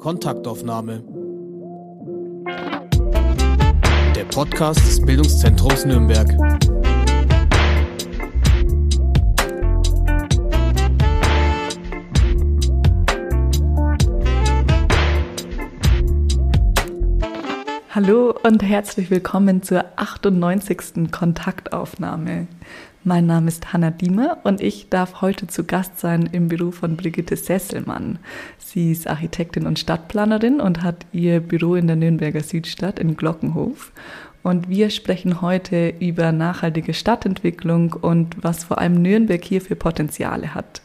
Kontaktaufnahme. Der Podcast des Bildungszentrums Nürnberg. Hallo und herzlich willkommen zur 98. Kontaktaufnahme. Mein Name ist Hanna Diemer und ich darf heute zu Gast sein im Büro von Brigitte Sesselmann. Sie ist Architektin und Stadtplanerin und hat ihr Büro in der Nürnberger Südstadt in Glockenhof. Und wir sprechen heute über nachhaltige Stadtentwicklung und was vor allem Nürnberg hier für Potenziale hat.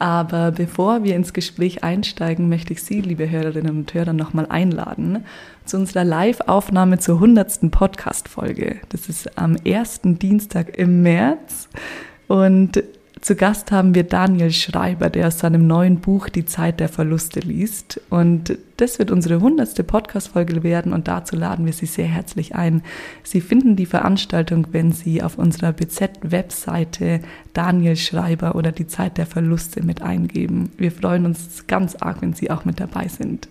Aber bevor wir ins Gespräch einsteigen, möchte ich Sie, liebe Hörerinnen und Hörer, nochmal einladen zu unserer Live-Aufnahme zur 100. Podcast-Folge. Das ist am ersten Dienstag im März. Und zu Gast haben wir Daniel Schreiber, der aus seinem neuen Buch Die Zeit der Verluste liest. Und das wird unsere hundertste Podcast-Folge werden und dazu laden wir Sie sehr herzlich ein. Sie finden die Veranstaltung, wenn Sie auf unserer BZ-Webseite Daniel Schreiber oder Die Zeit der Verluste mit eingeben. Wir freuen uns ganz arg, wenn Sie auch mit dabei sind.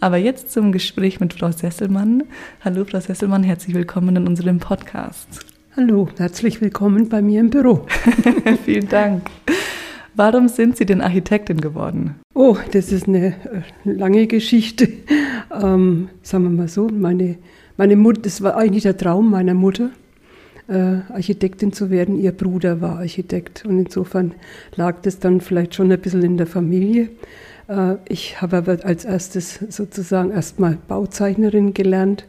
Aber jetzt zum Gespräch mit Frau Sesselmann. Hallo, Frau Sesselmann, herzlich willkommen in unserem Podcast. Hallo, herzlich willkommen bei mir im Büro. Vielen Dank. Warum sind Sie denn Architektin geworden? Oh, das ist eine äh, lange Geschichte. Ähm, sagen wir mal so, meine, meine Mutter, das war eigentlich der Traum meiner Mutter, äh, Architektin zu werden. Ihr Bruder war Architekt und insofern lag das dann vielleicht schon ein bisschen in der Familie. Äh, ich habe aber als erstes sozusagen erstmal Bauzeichnerin gelernt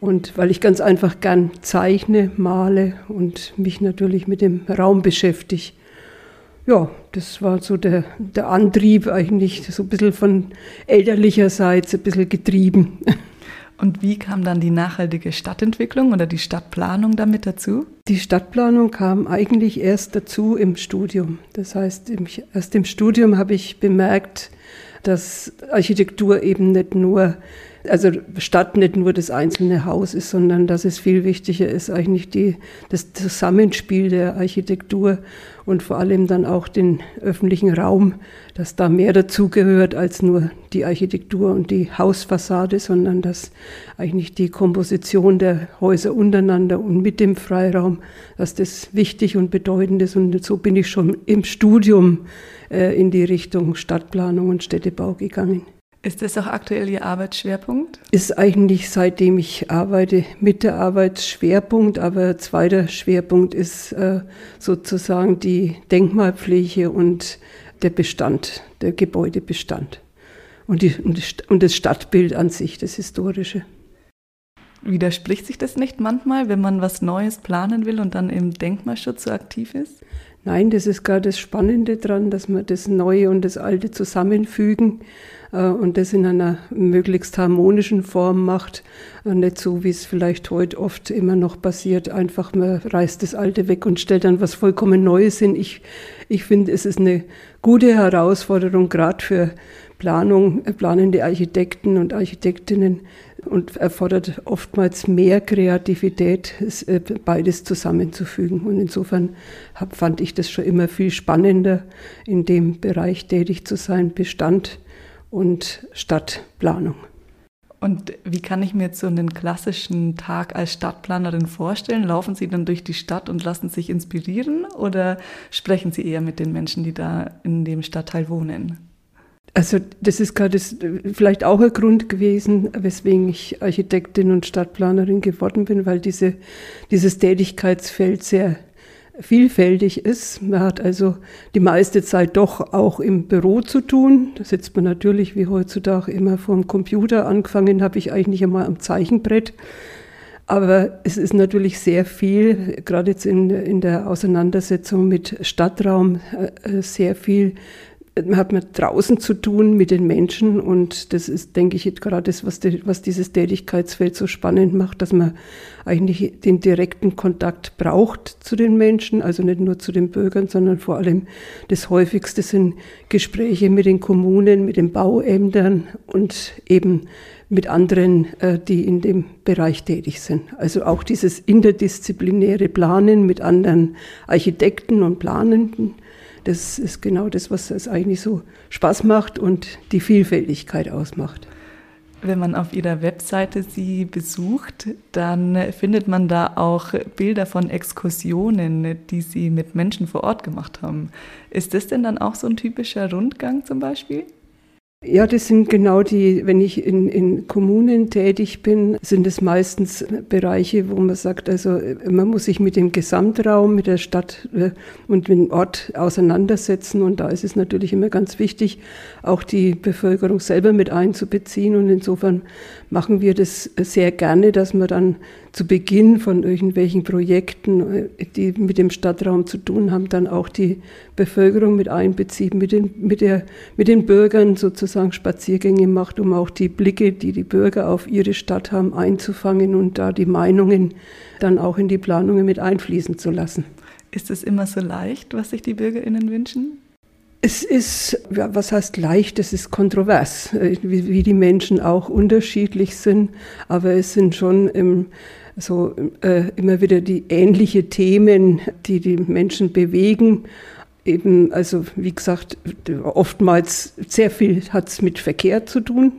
und weil ich ganz einfach gern zeichne, male und mich natürlich mit dem Raum beschäftige. Ja, das war so der, der Antrieb eigentlich, so ein bisschen von elterlicherseits ein bisschen getrieben. Und wie kam dann die nachhaltige Stadtentwicklung oder die Stadtplanung damit dazu? Die Stadtplanung kam eigentlich erst dazu im Studium. Das heißt, erst im Studium habe ich bemerkt, dass Architektur eben nicht nur also Stadt nicht nur das einzelne Haus ist, sondern dass es viel wichtiger ist, eigentlich die, das Zusammenspiel der Architektur und vor allem dann auch den öffentlichen Raum, dass da mehr dazugehört als nur die Architektur und die Hausfassade, sondern dass eigentlich die Komposition der Häuser untereinander und mit dem Freiraum, dass das wichtig und bedeutend ist. Und so bin ich schon im Studium äh, in die Richtung Stadtplanung und Städtebau gegangen. Ist das auch aktuell Ihr Arbeitsschwerpunkt? Ist eigentlich seitdem ich arbeite mit der Arbeitsschwerpunkt, aber zweiter Schwerpunkt ist äh, sozusagen die Denkmalpflege und der Bestand, der Gebäudebestand und, die, und das Stadtbild an sich, das historische. Widerspricht sich das nicht manchmal, wenn man was Neues planen will und dann im Denkmalschutz so aktiv ist? Nein, das ist gerade das Spannende dran, dass man das Neue und das Alte zusammenfügen und das in einer möglichst harmonischen Form macht. Äh, nicht so, wie es vielleicht heute oft immer noch passiert, einfach man reißt das Alte weg und stellt dann was vollkommen Neues hin. Ich, ich finde, es ist eine gute Herausforderung, gerade für Planung, äh, planende Architekten und Architektinnen und erfordert oftmals mehr Kreativität, beides zusammenzufügen. Und insofern hab, fand ich das schon immer viel spannender, in dem Bereich tätig zu sein, Bestand und Stadtplanung. Und wie kann ich mir jetzt so einen klassischen Tag als Stadtplanerin vorstellen? Laufen Sie dann durch die Stadt und lassen sich inspirieren oder sprechen Sie eher mit den Menschen, die da in dem Stadtteil wohnen? Also das ist gerade vielleicht auch ein Grund gewesen, weswegen ich Architektin und Stadtplanerin geworden bin, weil diese, dieses Tätigkeitsfeld sehr vielfältig ist. Man hat also die meiste Zeit doch auch im Büro zu tun. Da sitzt man natürlich wie heutzutage immer vor dem Computer. Angefangen habe ich eigentlich einmal am Zeichenbrett. Aber es ist natürlich sehr viel, gerade jetzt in, in der Auseinandersetzung mit Stadtraum, äh, sehr viel hat mit draußen zu tun mit den Menschen. Und das ist, denke ich, gerade das, was, die, was dieses Tätigkeitsfeld so spannend macht, dass man eigentlich den direkten Kontakt braucht zu den Menschen, also nicht nur zu den Bürgern, sondern vor allem das häufigste sind Gespräche mit den Kommunen, mit den Bauämtern und eben mit anderen, äh, die in dem Bereich tätig sind. Also auch dieses interdisziplinäre Planen mit anderen Architekten und Planenden Das ist genau das, was es eigentlich so Spaß macht und die Vielfältigkeit ausmacht. Wenn man auf Ihrer Webseite Sie besucht, dann findet man da auch Bilder von Exkursionen, die Sie mit Menschen vor Ort gemacht haben. Ist das denn dann auch so ein typischer Rundgang zum Beispiel? Ja, das sind genau die, wenn ich in, in Kommunen tätig bin, sind es meistens Bereiche, wo man sagt, also man muss sich mit dem Gesamtraum, mit der Stadt äh, und mit dem Ort auseinandersetzen. Und da ist es natürlich immer ganz wichtig, auch die Bevölkerung selber mit einzubeziehen. Und insofern machen wir das sehr gerne, dass man dann zu Beginn von irgendwelchen Projekten, äh, die mit dem Stadtraum zu tun haben, dann auch die Bevölkerung mit einbezieht, mit den, mit, der, mit den Bürgern sozusagen Spaziergänge macht, um auch die Blicke, die die Bürger auf ihre Stadt haben, einzufangen und da die Meinungen dann auch in die Planungen mit einfließen zu lassen. Ist es immer so leicht, was sich die BürgerInnen wünschen? Es ist, was heißt leicht, es ist kontrovers, äh, wie, wie, die Menschen auch unterschiedlich sind, aber es sind schon im, so äh, immer wieder die ähnliche Themen, die die Menschen bewegen. Eben, also wie gesagt, oftmals sehr viel hat es mit Verkehr zu tun.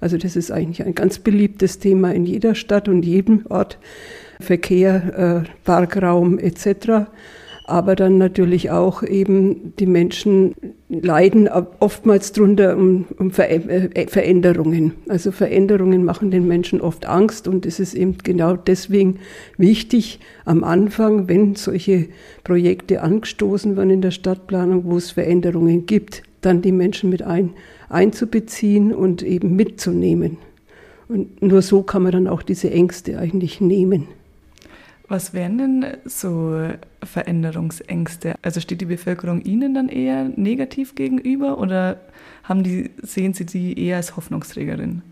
Also das ist eigentlich ein ganz beliebtes Thema in jeder Stadt und jedem Ort. Verkehr, äh, Parkraum etc aber dann natürlich auch eben die Menschen leiden oftmals drunter um, um äh, Veränderungen. Also Veränderungen machen den Menschen oft Angst und es ist eben genau deswegen wichtig am Anfang, wenn solche Projekte angestoßen werden in der Stadtplanung, wo es Veränderungen gibt, dann die Menschen mit ein, einzubeziehen und eben mitzunehmen. Und nur so kann man dann auch diese Ängste eigentlich nehmen. Was wären denn so Veränderungsängste? Also steht die Bevölkerung Ihnen dann eher negativ gegenüber oder haben die, sehen Sie sie eher als Hoffnungsträgerin?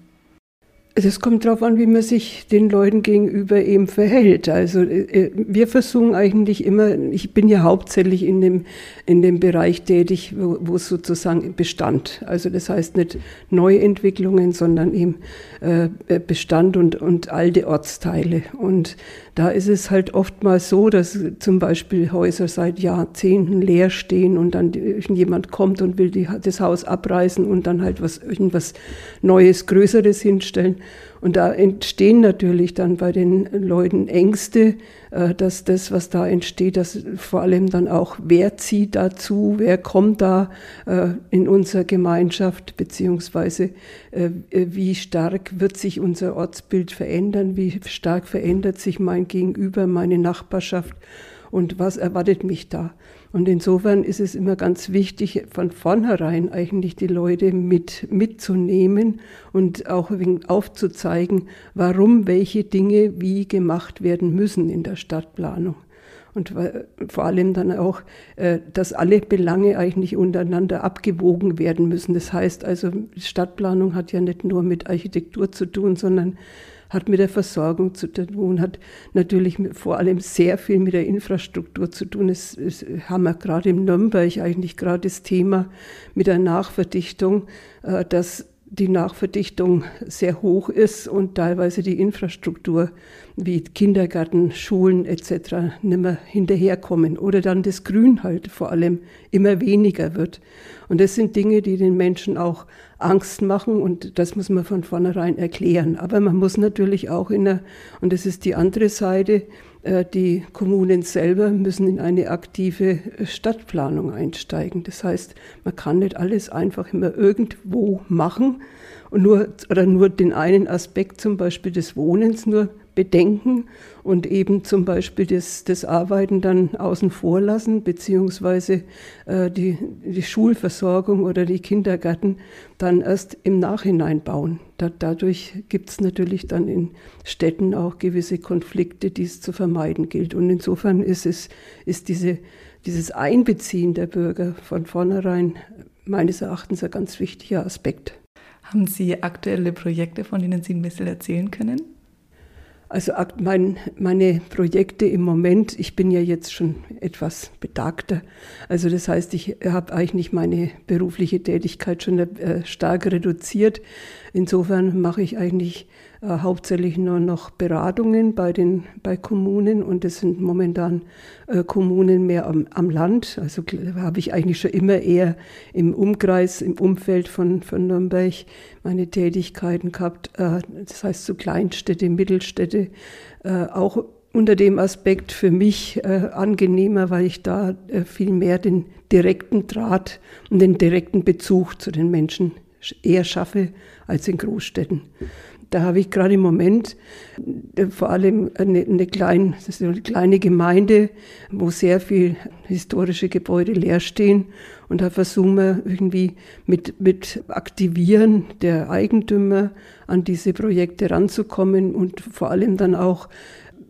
Es kommt darauf an, wie man sich den Leuten gegenüber eben verhält. Also äh, wir versuchen eigentlich immer, ich bin ja hauptsächlich in dem, in dem Bereich tätig, wo, wo sozusagen Bestand. Also das heißt nicht Neuentwicklungen, sondern eben äh, Bestand und, und alte Ortsteile. Und da ist es halt oftmals so, dass zum Beispiel Häuser seit Jahrzehnten leer stehen und dann jemand kommt und will die, das Haus abreißen und dann halt was, irgendwas Neues, Größeres hinstellen. Und da entstehen natürlich dann bei den Leuten Ängste, äh, dass das, was da entsteht, dass vor allem dann auch, wer zieht dazu, wer kommt da äh, in unsere Gemeinschaft, beziehungsweise äh, wie stark wird sich unser Ortsbild verändern, wie stark verändert sich mein Gegenüber, meine Nachbarschaft und was erwartet mich da. Und insofern ist es immer ganz wichtig, von vornherein eigentlich die Leute mit, mitzunehmen und auch aufzuzeigen, warum welche Dinge wie gemacht werden müssen in der Stadtplanung. Und vor allem dann auch, äh, dass alle Belange eigentlich untereinander abgewogen werden müssen. Das heißt also, Stadtplanung hat ja nicht nur mit Architektur zu tun, sondern hat mit der Versorgung zu tun, hat natürlich vor allem sehr viel mit der Infrastruktur zu tun. Es, es haben wir gerade im Nürnberg eigentlich gerade das Thema mit der Nachverdichtung, äh, dass die Nachverdichtung sehr hoch ist und teilweise die Infrastruktur wie Kindergarten, Schulen etc. nicht mehr hinterherkommen oder dann das Grün halt vor allem immer weniger wird. Und das sind Dinge, die den Menschen auch Angst machen und das muss man von vornherein erklären. Aber man muss natürlich auch in der, und das ist die andere Seite, äh, die Kommunen selber müssen in eine aktive Stadtplanung einsteigen. Das heißt, man kann nicht alles einfach immer irgendwo machen und nur, oder nur den einen Aspekt zum Beispiel des Wohnens nur bedenken und eben zum Beispiel das, das Arbeiten dann außen vor lassen, beziehungsweise äh, die, die Schulversorgung oder die Kindergärten dann erst im Nachhinein bauen. Da, dadurch gibt es natürlich dann in Städten auch gewisse Konflikte, die es zu vermeiden gilt. Und insofern ist es, ist diese, dieses Einbeziehen der Bürger von vornherein meines Erachtens ein ganz wichtiger Aspekt. Haben Sie aktuelle Projekte, von denen Sie ein bisschen erzählen können? Also mein, meine Projekte im Moment, ich bin ja jetzt schon etwas betagter. Also das heißt, ich habe eigentlich meine berufliche Tätigkeit schon äh, stark reduziert. Insofern mache ich eigentlich äh, hauptsächlich nur noch Beratungen bei den bei Kommunen und es sind momentan äh, Kommunen mehr am, am Land. Also habe ich eigentlich schon immer eher im Umkreis, im Umfeld von, von Nürnberg meine Tätigkeiten gehabt. Äh, das heißt so Kleinstädte, Mittelstädte, äh, auch unter dem Aspekt für mich äh, angenehmer, weil ich da äh, viel mehr den direkten Draht und den direkten Bezug zu den Menschen eher schaffe als in Großstädten. Da habe ich gerade im Moment äh, vor allem eine, eine, klein, eine kleine Gemeinde, wo sehr viel historische Gebäude leer stehen. Und da versuchen wir irgendwie mit, mit Aktivieren der Eigentümer an diese Projekte ranzukommen und vor allem dann auch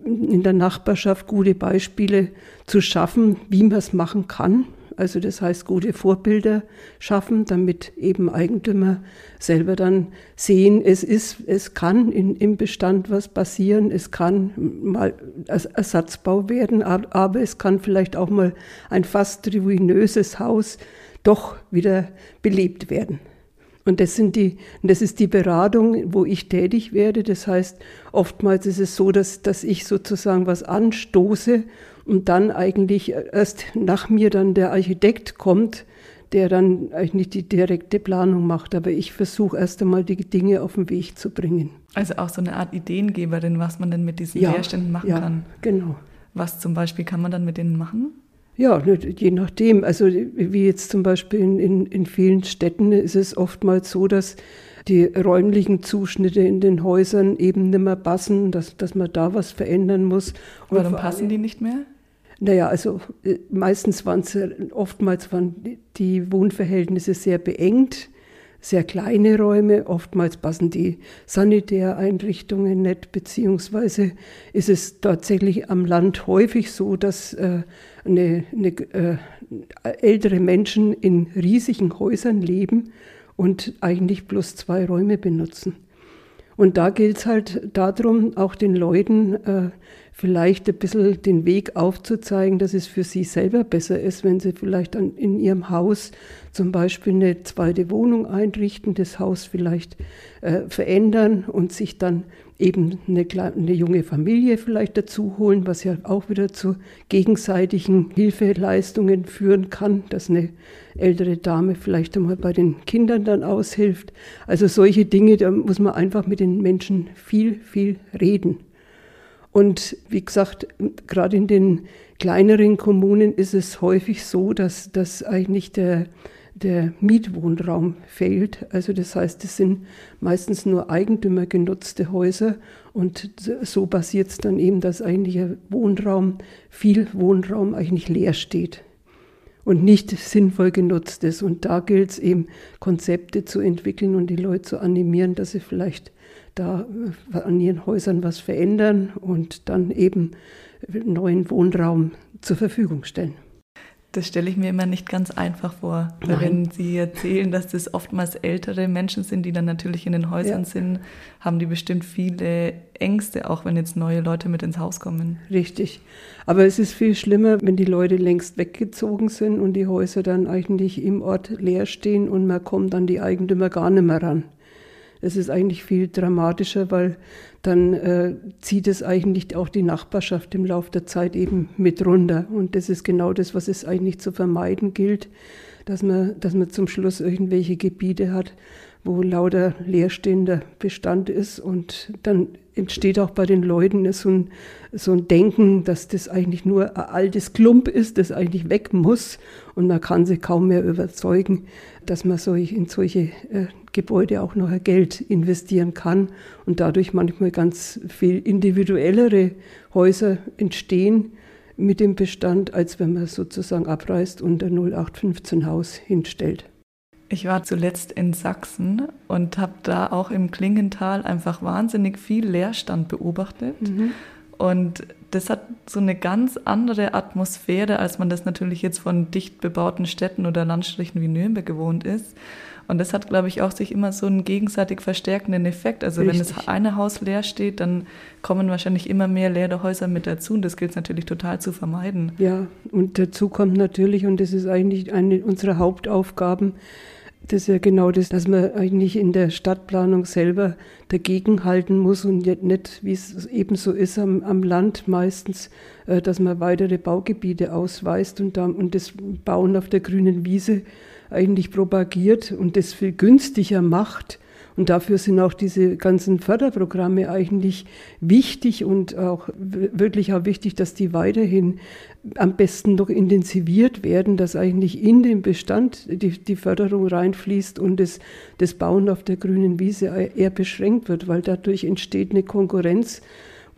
in der Nachbarschaft gute Beispiele zu schaffen, wie man es machen kann also das heißt, gute Vorbilder schaffen, damit eben Eigentümer selber dann sehen, es ist, es kann in, im Bestand was passieren, es kann mal Ersatzbau werden, aber es kann vielleicht auch mal ein fast ruinöses Haus doch wieder belebt werden. Und das, sind die, das ist die Beratung, wo ich tätig werde. Das heißt, oftmals ist es so, dass, dass ich sozusagen was anstoße und dann eigentlich erst nach mir dann der Architekt kommt, der dann eigentlich die direkte Planung macht. Aber ich versuche erst einmal die Dinge auf den Weg zu bringen. Also auch so eine Art Ideengeberin, was man denn mit diesen ja, Leerständen machen ja, kann. Genau. Was zum Beispiel kann man dann mit denen machen? Ja, je nachdem. Also wie jetzt zum Beispiel in, in, in vielen Städten ist es oftmals so, dass die räumlichen Zuschnitte in den Häusern eben nicht mehr passen, dass, dass man da was verändern muss. Und Warum passen die nicht mehr? Naja, also äh, meistens waren es, oftmals waren die Wohnverhältnisse sehr beengt, sehr kleine Räume, oftmals passen die Sanitäreinrichtungen nicht, beziehungsweise ist es tatsächlich am Land häufig so, dass äh, eine, eine, äh, ältere Menschen in riesigen Häusern leben und eigentlich bloß zwei Räume benutzen. Und da gilt es halt darum, auch den Leuten äh, vielleicht ein bisschen den Weg aufzuzeigen, dass es für sie selber besser ist, wenn sie vielleicht an, in ihrem Haus zum Beispiel eine zweite Wohnung einrichten, das Haus vielleicht äh, verändern und sich dann eben eine, eine, junge Familie vielleicht dazu holen, was ja auch wieder zu gegenseitigen Hilfeleistungen führen kann, dass eine ältere Dame vielleicht einmal bei den Kindern dann aushilft. Also solche Dinge, da muss man einfach mit den Menschen viel, viel reden. Und wie gesagt, gerade in den kleineren Kommunen ist es häufig so, dass, dass eigentlich der, der Mietwohnraum fehlt. Also das heißt, es sind meistens nur eigentümergenutzte Häuser und so passiert es dann eben, dass eigentlich Wohnraum, viel Wohnraum eigentlich leer steht und nicht sinnvoll genutzt ist. Und da gilt es eben, Konzepte zu entwickeln und die Leute zu animieren, dass sie vielleicht da äh, an ihren Häusern was verändern und dann eben neuen Wohnraum zur Verfügung stellen. Das stelle ich mir immer nicht ganz einfach vor. Weil wenn Sie erzählen, dass das oftmals ältere Menschen sind, die dann natürlich in den Häusern ja. sind, haben die bestimmt viele Ängste, auch wenn jetzt neue Leute mit ins Haus kommen. Richtig. Aber es ist viel schlimmer, wenn die Leute längst weggezogen sind und die Häuser dann eigentlich im Ort leer stehen und man kommt an die Eigentümer gar nicht mehr ran. Es ist eigentlich viel dramatischer, weil dann äh, zieht es eigentlich auch die Nachbarschaft im Laufe der Zeit eben mit runter. Und das ist genau das, was es eigentlich zu vermeiden gilt, dass man, dass man zum Schluss irgendwelche Gebiete hat, wo lauter leerstehender Bestand ist. Und dann entsteht auch bei den Leuten so ein, so ein Denken, dass das eigentlich nur ein altes Klump ist, das eigentlich weg muss. Und man kann sich kaum mehr überzeugen, dass man solch, in solche äh, Gebäude auch noch Geld investieren kann und dadurch manchmal ganz viel individuellere Häuser entstehen mit dem Bestand, als wenn man sozusagen abreißt und ein 0815 Haus hinstellt. Ich war zuletzt in Sachsen und habe da auch im Klingental einfach wahnsinnig viel Leerstand beobachtet. Mhm. Und das hat so eine ganz andere Atmosphäre, als man das natürlich jetzt von dicht bebauten Städten oder Landstrichen wie Nürnberg gewohnt ist. Und das hat, glaube ich, auch sich immer so einen gegenseitig verstärkenden Effekt. Also Richtig. wenn das eine Haus leer steht, dann kommen wahrscheinlich immer mehr leere Häuser mit dazu. Und das gilt es natürlich total zu vermeiden. Ja, und dazu kommt natürlich, und das ist eigentlich eine unserer Hauptaufgaben, Das ist ja genau das, dass man eigentlich in der Stadtplanung selber dagegenhalten muss und nicht, wie es eben so ist am, am Land meistens, äh, dass man weitere Baugebiete ausweist und, da, und das Bauen auf der grünen Wiese eigentlich propagiert und das viel günstiger macht. Und dafür sind auch diese ganzen Förderprogramme eigentlich wichtig und auch wirklich auch wichtig, dass die weiterhin am besten noch intensiviert werden, dass eigentlich in den Bestand die, die Förderung reinfließt und das, das Bauen auf der grünen Wiese eher beschränkt wird, weil dadurch entsteht eine Konkurrenz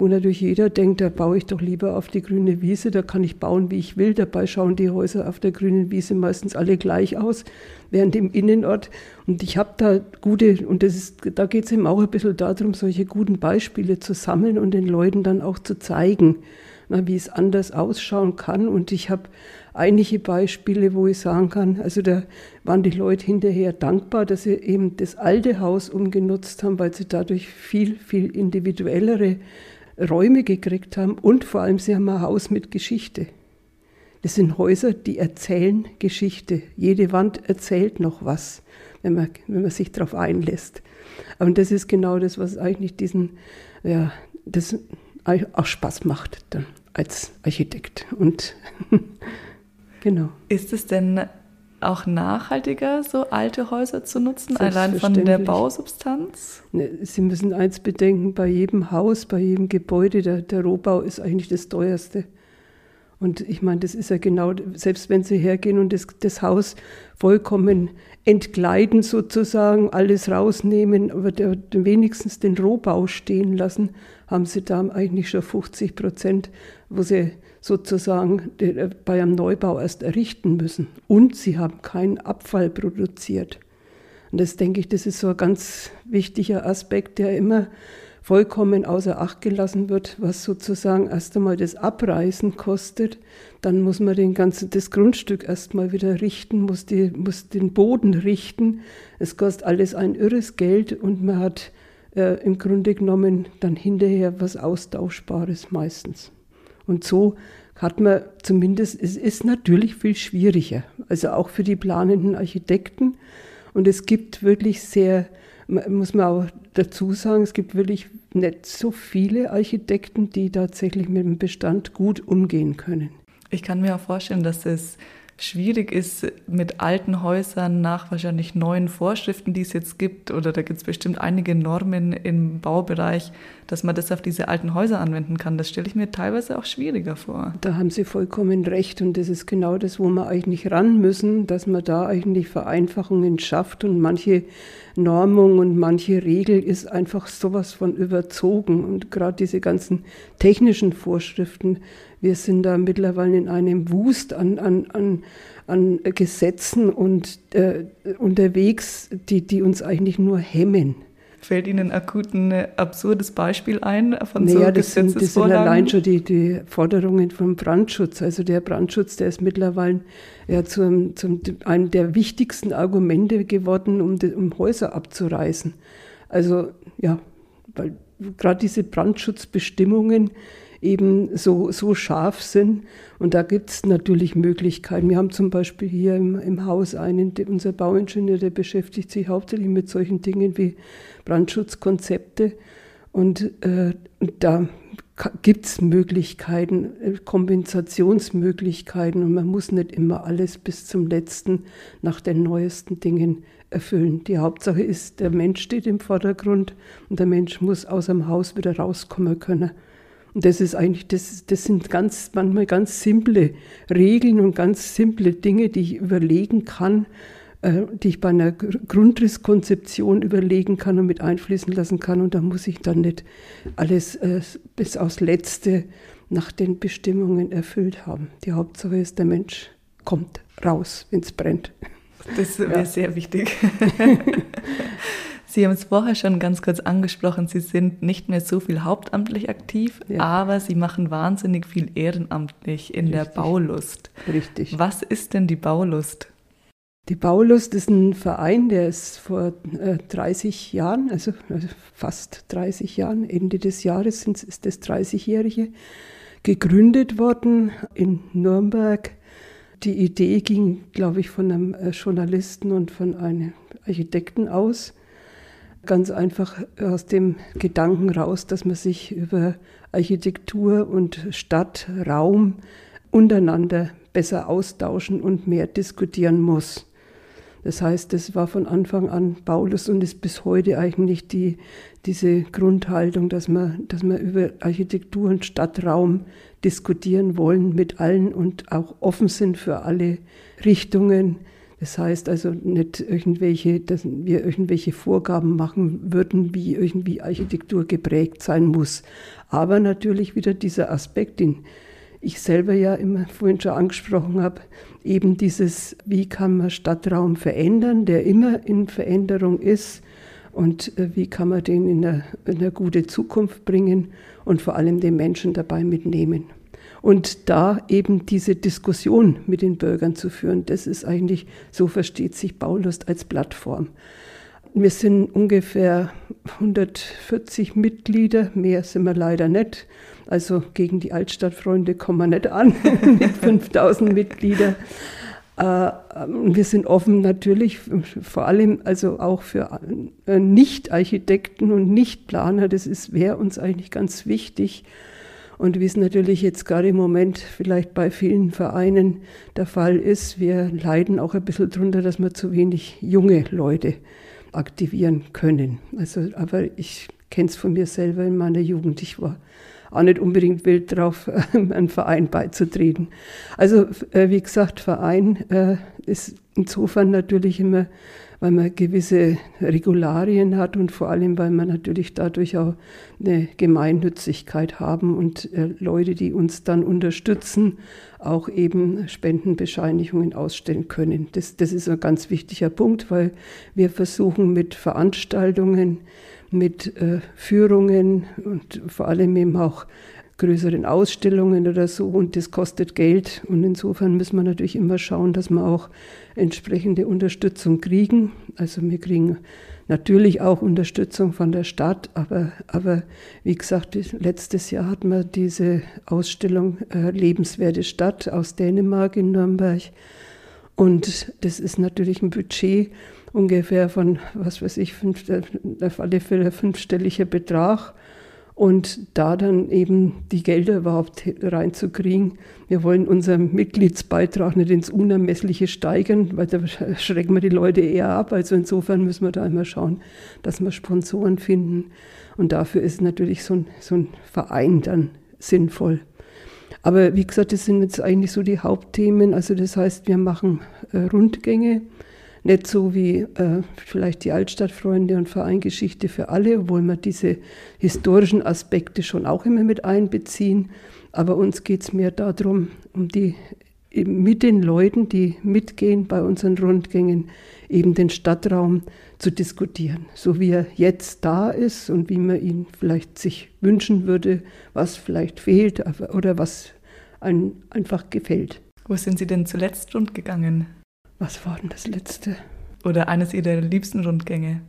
wo natürlich jeder denkt, da baue ich doch lieber auf die grüne Wiese, da kann ich bauen, wie ich will. Dabei schauen die Häuser auf der grünen Wiese meistens alle gleich aus, während im Innenort. Und ich habe da gute, und das ist, da geht es eben auch ein bisschen darum, solche guten Beispiele zu sammeln und den Leuten dann auch zu zeigen, na, wie es anders ausschauen kann. Und ich habe einige Beispiele, wo ich sagen kann, also da waren die Leute hinterher dankbar, dass sie eben das alte Haus umgenutzt haben, weil sie dadurch viel, viel individuellere Räume gekriegt haben und vor allem sie haben ein Haus mit Geschichte. Das sind Häuser, die erzählen Geschichte. Jede Wand erzählt noch was, wenn man, wenn man sich darauf einlässt. Und das ist genau das, was eigentlich diesen, ja, das auch Spaß macht dann als Architekt. Und genau. Ist es denn auch nachhaltiger, so alte Häuser zu nutzen, allein von der Bausubstanz? Ne, Sie müssen eins bedenken, bei jedem Haus, bei jedem Gebäude, der, der Rohbau ist eigentlich das teuerste. Und ich meine, das ist ja genau, selbst wenn Sie hergehen und das, das Haus vollkommen entkleiden sozusagen, alles rausnehmen, aber der, wenigstens den Rohbau stehen lassen, haben Sie da eigentlich schon 50 Prozent, wo Sie sozusagen äh, bei einem Neubau erst errichten müssen. Und Sie haben keinen Abfall produziert. Und das denke ich, das ist so ein ganz wichtiger Aspekt, der immer vollkommen außer Acht gelassen wird, was sozusagen erst einmal das Abreißen kostet. Dann muss man den ganzen, das Grundstück erstmal wieder richten, muss, die, muss den Boden richten. Es kostet alles ein irres Geld und man hat äh, im Grunde genommen dann hinterher was Austauschbares meistens. Und so hat man zumindest, es ist natürlich viel schwieriger, also auch für die planenden Architekten. Und es gibt wirklich sehr muss man auch dazu sagen, es gibt wirklich nicht so viele Architekten, die tatsächlich mit dem Bestand gut umgehen können. Ich kann mir auch vorstellen, dass es schwierig ist mit alten Häusern nach wahrscheinlich neuen Vorschriften, die es jetzt gibt, oder da gibt es bestimmt einige Normen im Baubereich, dass man das auf diese alten Häuser anwenden kann. Das stelle ich mir teilweise auch schwieriger vor. Da haben Sie vollkommen recht und das ist genau das, wo wir eigentlich ran müssen, dass man da eigentlich Vereinfachungen schafft und manche Normung und manche Regel ist einfach sowas von überzogen und gerade diese ganzen technischen Vorschriften wir sind da mittlerweile in einem Wust an, an, an, an Gesetzen und äh, unterwegs, die, die uns eigentlich nur hemmen. Fällt Ihnen akut ein absurdes Beispiel ein von naja, so das sind, das sind allein schon die, die Forderungen vom Brandschutz. Also der Brandschutz, der ist mittlerweile ja zum, zum einem der wichtigsten Argumente geworden, um, die, um Häuser abzureißen. Also ja, weil gerade diese Brandschutzbestimmungen, eben so, so scharf sind. Und da gibt es natürlich Möglichkeiten. Wir haben zum Beispiel hier im, im Haus einen, der, unser Bauingenieur, der beschäftigt sich hauptsächlich mit solchen Dingen wie Brandschutzkonzepte. Und äh, da gibt es Möglichkeiten, äh, Kompensationsmöglichkeiten und man muss nicht immer alles bis zum letzten nach den neuesten Dingen erfüllen. Die Hauptsache ist, der Mensch steht im Vordergrund und der Mensch muss aus dem Haus wieder rauskommen können. Und das ist eigentlich, das, das sind ganz, manchmal ganz simple Regeln und ganz simple Dinge, die ich überlegen kann, äh, die ich bei einer Grundrisskonzeption überlegen kann und mit einfließen lassen kann. Und da muss ich dann nicht alles äh, bis aufs Letzte nach den Bestimmungen erfüllt haben. Die Hauptsache ist, der Mensch kommt raus, wenn es brennt. Das wäre ja. sehr wichtig. Sie haben es vorher schon ganz kurz angesprochen, Sie sind nicht mehr so viel hauptamtlich aktiv, ja. aber Sie machen wahnsinnig viel ehrenamtlich in Richtig. der Baulust. Richtig. Was ist denn die Baulust? Die Baulust ist ein Verein, der ist vor äh, 30 Jahren, also, also, fast 30 Jahren, Ende des Jahres sind, ist das 30-Jährige, gegründet worden in Nürnberg die Idee ging, glaube ich, von einem äh, Journalisten und von einem Architekten aus. Ganz einfach aus dem Gedanken raus, dass man sich über Architektur und Stadt, Raum untereinander besser austauschen und mehr diskutieren muss. Das heißt, das war von Anfang an Paulus und ist bis heute eigentlich die, diese Grundhaltung, dass wir, dass wir über Architektur und Stadtraum diskutieren wollen mit allen und auch offen sind für alle Richtungen. Das heißt also nicht irgendwelche, dass wir irgendwelche Vorgaben machen würden, wie irgendwie Architektur geprägt sein muss. Aber natürlich wieder dieser Aspekt, den ich selber ja immer vorhin schon angesprochen habe, eben dieses, wie kann man Stadtraum verändern, der immer in Veränderung ist und äh, wie kann man den in eine, in eine gute Zukunft bringen und vor allem den Menschen dabei mitnehmen. Und da eben diese Diskussion mit den Bürgern zu führen, das ist eigentlich, so versteht sich Baulust als Plattform. Wir sind ungefähr 140 Mitglieder, mehr sind wir leider nicht. Also gegen die Altstadtfreunde kommen wir nicht an mit 5000 Mitgliedern. Äh, wir sind offen natürlich, vor allem also auch für äh, Nicht-Architekten und Nicht-Planer. Das wäre uns eigentlich ganz wichtig. Und wie es natürlich jetzt gerade im Moment vielleicht bei vielen Vereinen der Fall ist, wir leiden auch ein bisschen darunter, dass wir zu wenig junge Leute aktivieren können. Also, aber ich kenne es von mir selber in meiner Jugend. Ich war auch nicht unbedingt wild drauf, einem Verein beizutreten. Also äh, wie gesagt, Verein äh, ist insofern natürlich immer, weil man gewisse Regularien hat und vor allem, weil man natürlich dadurch auch eine Gemeinnützigkeit haben und äh, Leute, die uns dann unterstützen, auch eben Spendenbescheinigungen ausstellen können. Das, das ist ein ganz wichtiger Punkt, weil wir versuchen mit Veranstaltungen, mit äh, Führungen und vor allem eben auch größeren Ausstellungen oder so und das kostet Geld und insofern müssen wir natürlich immer schauen, dass wir auch entsprechende Unterstützung kriegen. Also wir kriegen natürlich auch Unterstützung von der Stadt, aber, aber wie gesagt, letztes Jahr hatten wir diese Ausstellung äh, Lebenswerte Stadt aus Dänemark in Nürnberg und das ist natürlich ein Budget, ungefähr von, was weiß ich, fünf, auf alle Fälle fünfstelliger Betrag. Und da dann eben die Gelder überhaupt reinzukriegen. Wir wollen unseren Mitgliedsbeitrag nicht ins Unermessliche steigern, weil da schrecken wir die Leute eher ab. Also insofern müssen wir da immer schauen, dass wir Sponsoren finden. Und dafür ist natürlich so ein, so ein Verein dann sinnvoll. Aber wie gesagt, das sind jetzt eigentlich so die Hauptthemen. Also das heißt, wir machen äh, Rundgänge nicht so wie äh, vielleicht die Altstadtfreunde und Vereingeschichte für alle, obwohl wir diese historischen Aspekte schon auch immer mit einbeziehen. Aber uns geht es mehr darum, um die mit den Leuten, die mitgehen bei unseren Rundgängen, eben den Stadtraum zu diskutieren, so wie er jetzt da ist und wie man ihn vielleicht sich wünschen würde, was vielleicht fehlt oder was einem einfach gefällt. Wo sind Sie denn zuletzt rundgegangen? Was war denn das letzte? Oder eines Ihrer liebsten Rundgänge?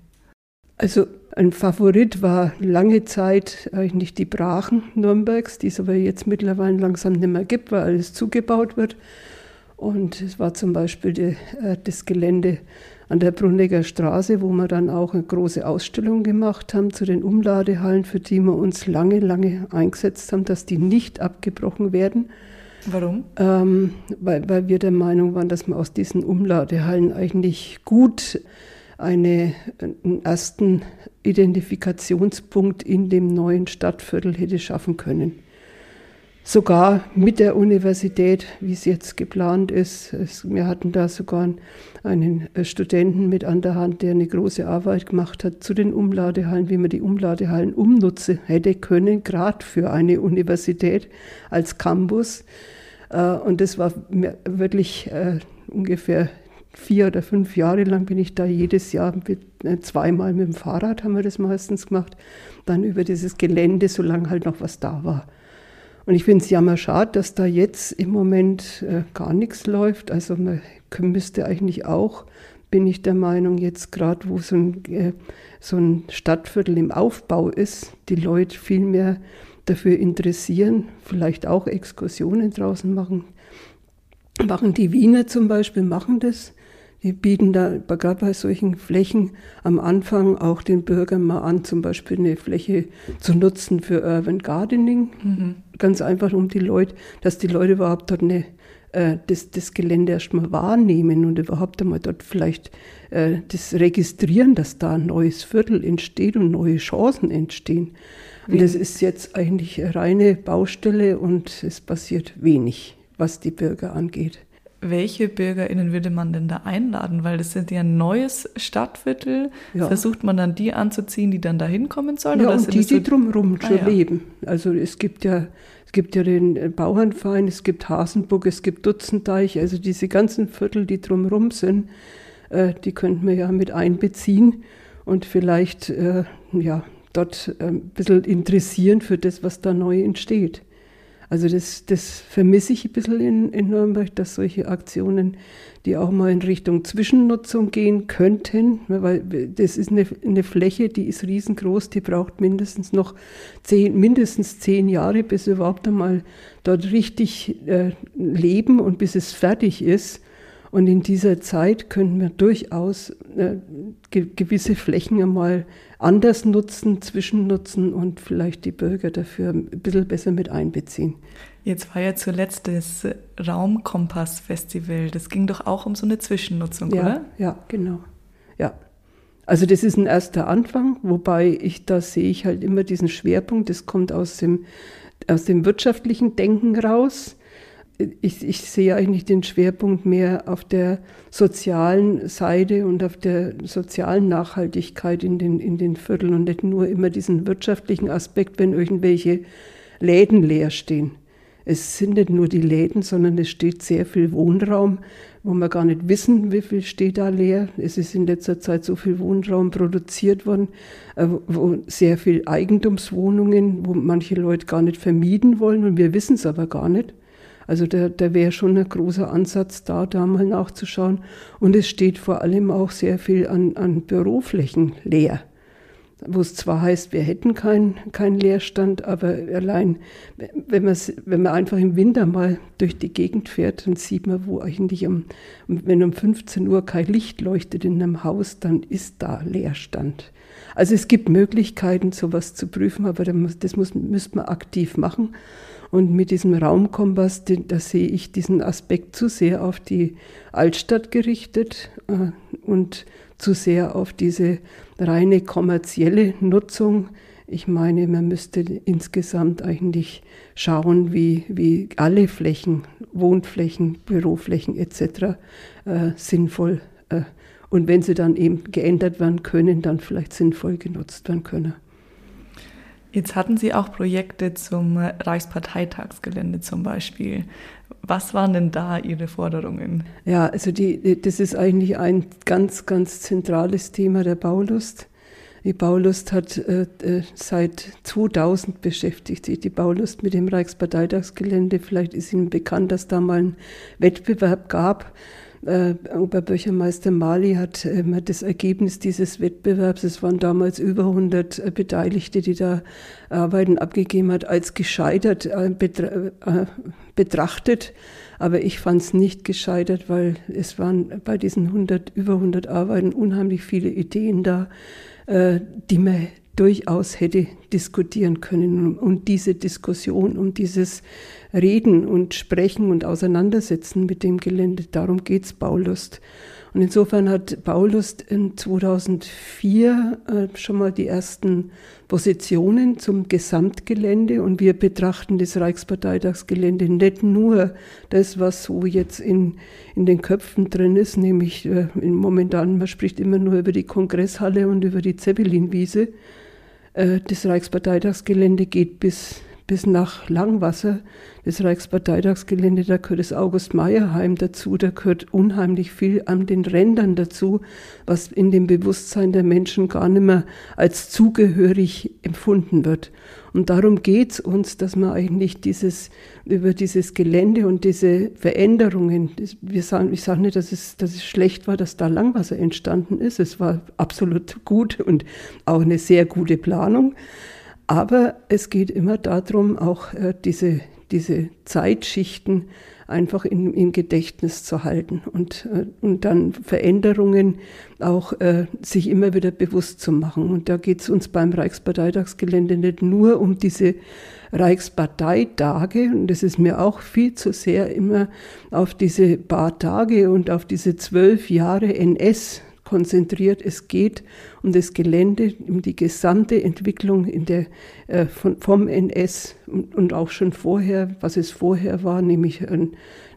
Also ein Favorit war lange Zeit eigentlich die Brachen Nürnbergs, die es aber jetzt mittlerweile langsam nicht mehr gibt, weil alles zugebaut wird. Und es war zum Beispiel die, äh, das Gelände an der Brunegger Straße, wo wir dann auch eine große Ausstellung gemacht haben zu den Umladehallen, für die wir uns lange, lange eingesetzt haben, dass die nicht abgebrochen werden. Warum? Ähm, weil, weil wir der Meinung waren, dass man aus diesen Umladehallen eigentlich gut eine, einen ersten Identifikationspunkt in dem neuen Stadtviertel hätte schaffen können. Sogar mit der Universität, wie es jetzt geplant ist. Es, wir hatten da sogar einen Studenten mit an der Hand, der eine große Arbeit gemacht hat zu den Umladehallen, wie man die Umladehallen umnutzen hätte können, gerade für eine Universität als Campus. Äh, und das war wirklich äh, ungefähr vier oder fünf Jahre lang bin ich da jedes Jahr mit, äh, zweimal mit dem Fahrrad haben wir das meistens gemacht, dann über dieses Gelände, solange halt noch was da war. Und ich finde es jammer schade, dass da jetzt im Moment äh, gar nichts läuft. Also man müsste eigentlich auch, bin ich der Meinung, jetzt gerade wo so ein, äh, so ein Stadtviertel im Aufbau ist, die Leute viel mehr dafür interessieren, vielleicht auch Exkursionen draußen machen, machen die Wiener zum Beispiel, machen das. Die bieten da gerade bei solchen Flächen am Anfang auch den Bürgern mal an, zum Beispiel eine Fläche zu nutzen für Urban Gardening. Mhm. Ganz einfach, um die Leute, dass die Leute überhaupt dort eine, äh, das, das Gelände erstmal wahrnehmen und überhaupt einmal dort vielleicht äh, das registrieren, dass da ein neues Viertel entsteht und neue Chancen entstehen. Und das ist jetzt eigentlich eine reine Baustelle und es passiert wenig, was die Bürger angeht welche BürgerInnen würde man denn da einladen? Weil das sind ja ein neues Stadtviertel. Ja. Versucht man dann die anzuziehen, die dann da hinkommen sollen? Ja, und die, so die drumherum ah, schon ja. leben. Also es gibt ja, es gibt ja den Bauernverein, es gibt Hasenburg, es gibt Dutzendeich, also diese ganzen Viertel, die drumherum sind, äh, die könnten wir ja mit einbeziehen und vielleicht äh, ja, dort äh, ein bisschen interessieren für das, was da neu entsteht. Also das, das vermisse ich ein bisschen in, in Nürnberg, dass solche Aktionen, die auch mal in Richtung Zwischennutzung gehen könnten, weil das ist eine, eine Fläche, die ist riesengroß, die braucht mindestens noch zehn, mindestens zehn Jahre, bis überhaupt einmal dort richtig äh, leben und bis es fertig ist. Und in dieser Zeit könnten wir durchaus äh, ge gewisse Flächen einmal anders nutzen, zwischennutzen und vielleicht die Bürger dafür ein bisschen besser mit einbeziehen. Jetzt war ja zuletzt das Raumkompass-Festival. Das ging doch auch um so eine Zwischennutzung, ja, oder? Ja, genau. Ja. Also das ist ein erster Anfang, wobei ich da sehe ich halt immer diesen Schwerpunkt, das kommt aus dem, aus dem wirtschaftlichen Denken raus ich, ich sehe eigentlich den Schwerpunkt mehr auf der sozialen Seite und auf der sozialen Nachhaltigkeit in den, in den Vierteln und nicht nur immer diesen wirtschaftlichen Aspekt, wenn irgendwelche Läden leer stehen. Es sind nicht nur die Läden, sondern es steht sehr viel Wohnraum, wo wir gar nicht wissen, wie viel steht da leer. Es ist in letzter Zeit so viel Wohnraum produziert worden, äh, wo sehr viel Eigentumswohnungen, wo manche Leute gar nicht vermieden wollen und wir wissen es aber gar nicht. Also da, da wäre schon ein großer Ansatz da, da mal nachzuschauen. Und es steht vor allem auch sehr viel an, an Büroflächen leer. Wo es zwar heißt, wir hätten keinen kein Leerstand, aber allein, wenn man, wenn man einfach im Winter mal durch die Gegend fährt, dann sieht man, wo eigentlich, um, wenn um 15 Uhr kein Licht leuchtet in einem Haus, dann ist da Leerstand. Also es gibt Möglichkeiten, sowas zu prüfen, aber das muss, müsste man aktiv machen. Und mit diesem Raumkompass, da sehe ich diesen Aspekt zu sehr auf die Altstadt gerichtet äh, und zu sehr auf diese reine kommerzielle Nutzung. Ich meine, man müsste insgesamt eigentlich schauen, wie, wie alle Flächen, Wohnflächen, Büroflächen etc. Äh, sinnvoll äh, und wenn sie dann eben geändert werden können, dann vielleicht sinnvoll genutzt werden können. Jetzt hatten Sie auch Projekte zum Reichsparteitagsgelände zum Beispiel. Was waren denn da Ihre Forderungen? Ja, also die, das ist eigentlich ein ganz, ganz zentrales Thema der Baulust. Die Baulust hat äh, äh seit 2000 beschäftigt sich die Baulust mit dem Reichsparteitagsgelände. Vielleicht ist Ihnen bekannt, dass da mal ein Wettbewerb gab äh, Oberbürgermeister Mali hat äh, das Ergebnis dieses Wettbewerbs, es waren damals über 100 äh, Beteiligte, die da Arbeiten abgegeben hat, als gescheitert äh, betra äh, betrachtet. Aber ich fand es nicht gescheitert, weil es waren bei diesen 100, über 100 Arbeiten unheimlich viele Ideen da, die man durchaus hätte diskutieren können. Und diese Diskussion, um dieses Reden und Sprechen und Auseinandersetzen mit dem Gelände, darum geht es Baulust. Und insofern hat Baulust in 2004 äh, schon mal die ersten Positionen zum Gesamtgelände und wir betrachten das Reichsparteitagsgelände nicht nur das, was so jetzt in, in den Köpfen drin ist, nämlich äh, momentan, man spricht immer nur über die Kongresshalle und über die Zeppelinwiese, äh, das Reichsparteitagsgelände geht bis, bis nach Langwasser. Das Reichsparteitagsgelände, da gehört das August-Meyer-Heim dazu, da gehört unheimlich viel an den Rändern dazu, was in dem Bewusstsein der Menschen gar nicht mehr als zugehörig empfunden wird. Und darum geht es uns, dass man eigentlich dieses, über dieses Gelände und diese Veränderungen, wir sagen, ich sage nicht, dass es, dass es schlecht war, dass da Langwasser entstanden ist. Es war absolut gut und auch eine sehr gute Planung. Aber es geht immer darum, auch äh, diese, diese Zeitschichten einfach in, im Gedächtnis zu halten und, äh, und dann Veränderungen auch äh, sich immer wieder bewusst zu machen. Und da geht es uns beim Reichsparteitagsgelände nicht nur um diese Reichsparteitage, und das ist mir auch viel zu sehr immer auf diese paar Tage und auf diese zwölf Jahre NS konzentriert. Es geht um das Gelände, um die gesamte Entwicklung in der, äh, von, vom NS und, und, auch schon vorher, was es vorher war, nämlich äh,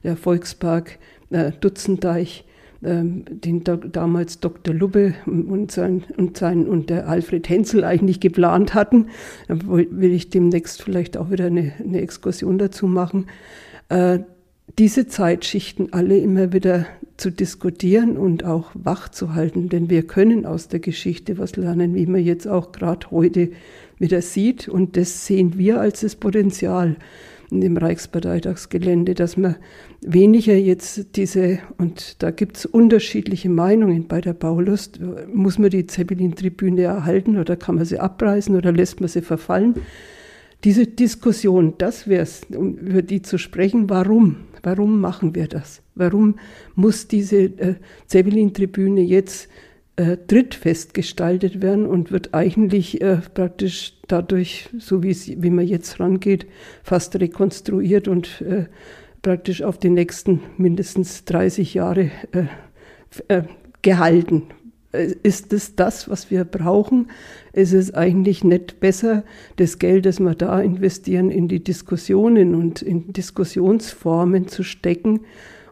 der Volkspark äh, Dutzendeich, ähm, den da, damals Dr. Lubbe und, sein, und, sein, und der Alfred Hensel eigentlich geplant hatten. Da will ich demnächst vielleicht auch wieder eine, eine Exkursion dazu machen. Äh, diese Zeitschichten alle immer wieder zu diskutieren und auch wach zu halten, denn wir können aus der Geschichte was lernen, wie man jetzt auch gerade heute wieder sieht. Und das sehen wir als das Potenzial in dem Reichsparteitagsgelände, dass man weniger jetzt diese, und da gibt es unterschiedliche Meinungen bei der Baulust, muss man die Zeppelin-Tribüne erhalten oder kann man sie abreißen oder lässt man sie verfallen? Diese Diskussion, das wäre es, um über die zu sprechen, warum? Warum machen wir das? Warum muss diese äh, Zeppelin-Tribüne jetzt äh, drittfest gestaltet werden und wird eigentlich äh, praktisch dadurch, so wie man jetzt rangeht, fast rekonstruiert und äh, praktisch auf die nächsten mindestens 30 Jahre äh, äh, gehalten. Äh, ist es das, was wir brauchen? Ist es eigentlich nicht besser, das Geld, das wir da investieren, in die Diskussionen und in Diskussionsformen zu stecken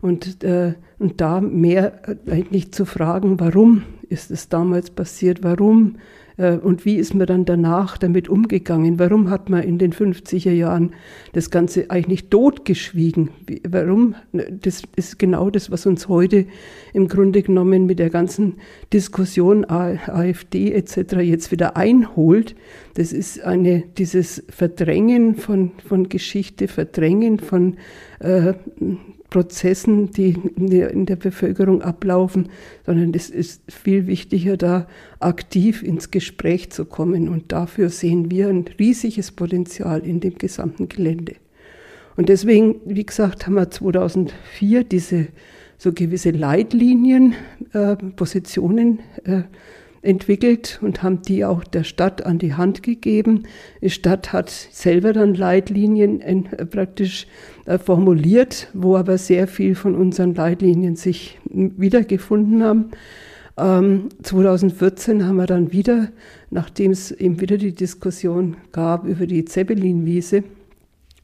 und, äh, und da mehr äh, eigentlich zu fragen, warum ist es damals passiert, warum und wie ist man dann danach damit umgegangen? Warum hat man in den 50er Jahren das Ganze eigentlich totgeschwiegen? Warum? Das ist genau das, was uns heute im Grunde genommen mit der ganzen Diskussion AfD etc. jetzt wieder einholt. Das ist eine, dieses Verdrängen von, von Geschichte, Verdrängen von äh, Prozessen, die in der Bevölkerung ablaufen, sondern es ist viel wichtiger, da aktiv ins Gespräch zu kommen. Und dafür sehen wir ein riesiges Potenzial in dem gesamten Gelände. Und deswegen, wie gesagt, haben wir 2004 diese so gewisse Leitlinien, äh, Positionen äh, entwickelt und haben die auch der Stadt an die Hand gegeben. Die Stadt hat selber dann Leitlinien äh, praktisch äh, formuliert, wo aber sehr viel von unseren Leitlinien sich wiedergefunden haben. 2014 ähm, haben wir dann wieder, nachdem es eben wieder die Diskussion gab über die Zeppelin-Wiese,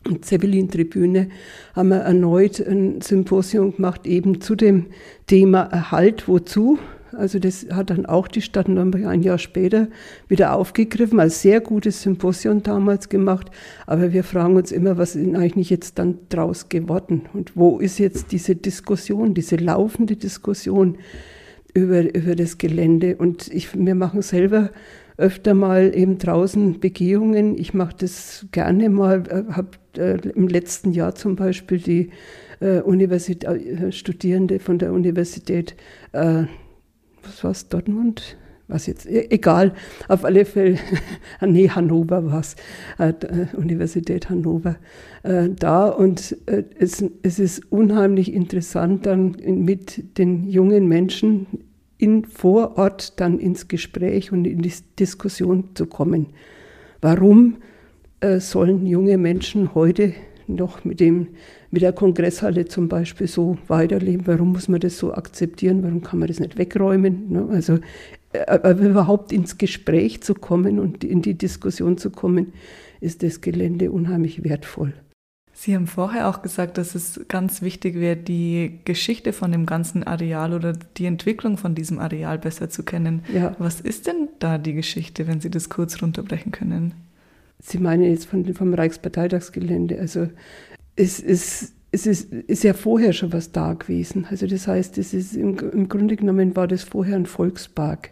und Zeppelin-Tribüne haben wir erneut ein Symposium gemacht, eben zu dem Thema Erhalt, wozu, also das hat dann auch die Stadt Nürnberg ein Jahr später wieder aufgegriffen, als sehr gutes Symposium damals gemacht. Aber wir fragen uns immer, was ist eigentlich jetzt dann draus geworden? Und wo ist jetzt diese Diskussion, diese laufende Diskussion über, über das Gelände? Und ich, wir machen selber öfter mal eben draußen Begehungen. Ich mache das gerne mal, äh, habe äh, im letzten Jahr zum Beispiel die äh, Universität, Studierende von der Universität was war es, Dortmund? Was jetzt, e, egal, auf alle Fälle, nee, Hannover war es, äh, äh, Universität Hannover, äh, da. Und äh, es, es ist unheimlich interessant, dann mit den jungen Menschen in, vor Ort dann ins Gespräch und in die Diskussion zu kommen. Warum äh, sollen junge Menschen heute noch mit, dem, mit der Kongresshalle zum Beispiel so weiterleben. Warum muss man das so akzeptieren? Warum kann man das nicht wegräumen? Ne? Also äh, aber überhaupt ins Gespräch zu kommen und in die Diskussion zu kommen, ist das Gelände unheimlich wertvoll. Sie haben vorher auch gesagt, dass es ganz wichtig wäre, die Geschichte von dem ganzen Areal oder die Entwicklung von diesem Areal besser zu kennen. Ja. Was ist denn da die Geschichte, wenn Sie das kurz runterbrechen können? Sie meinen jetzt von, vom Reichsparteitagsgelände. Also es ist, es ist, ist ja vorher schon was da gewesen. Also das heißt, es ist im, im Grunde genommen war das vorher ein Volkspark.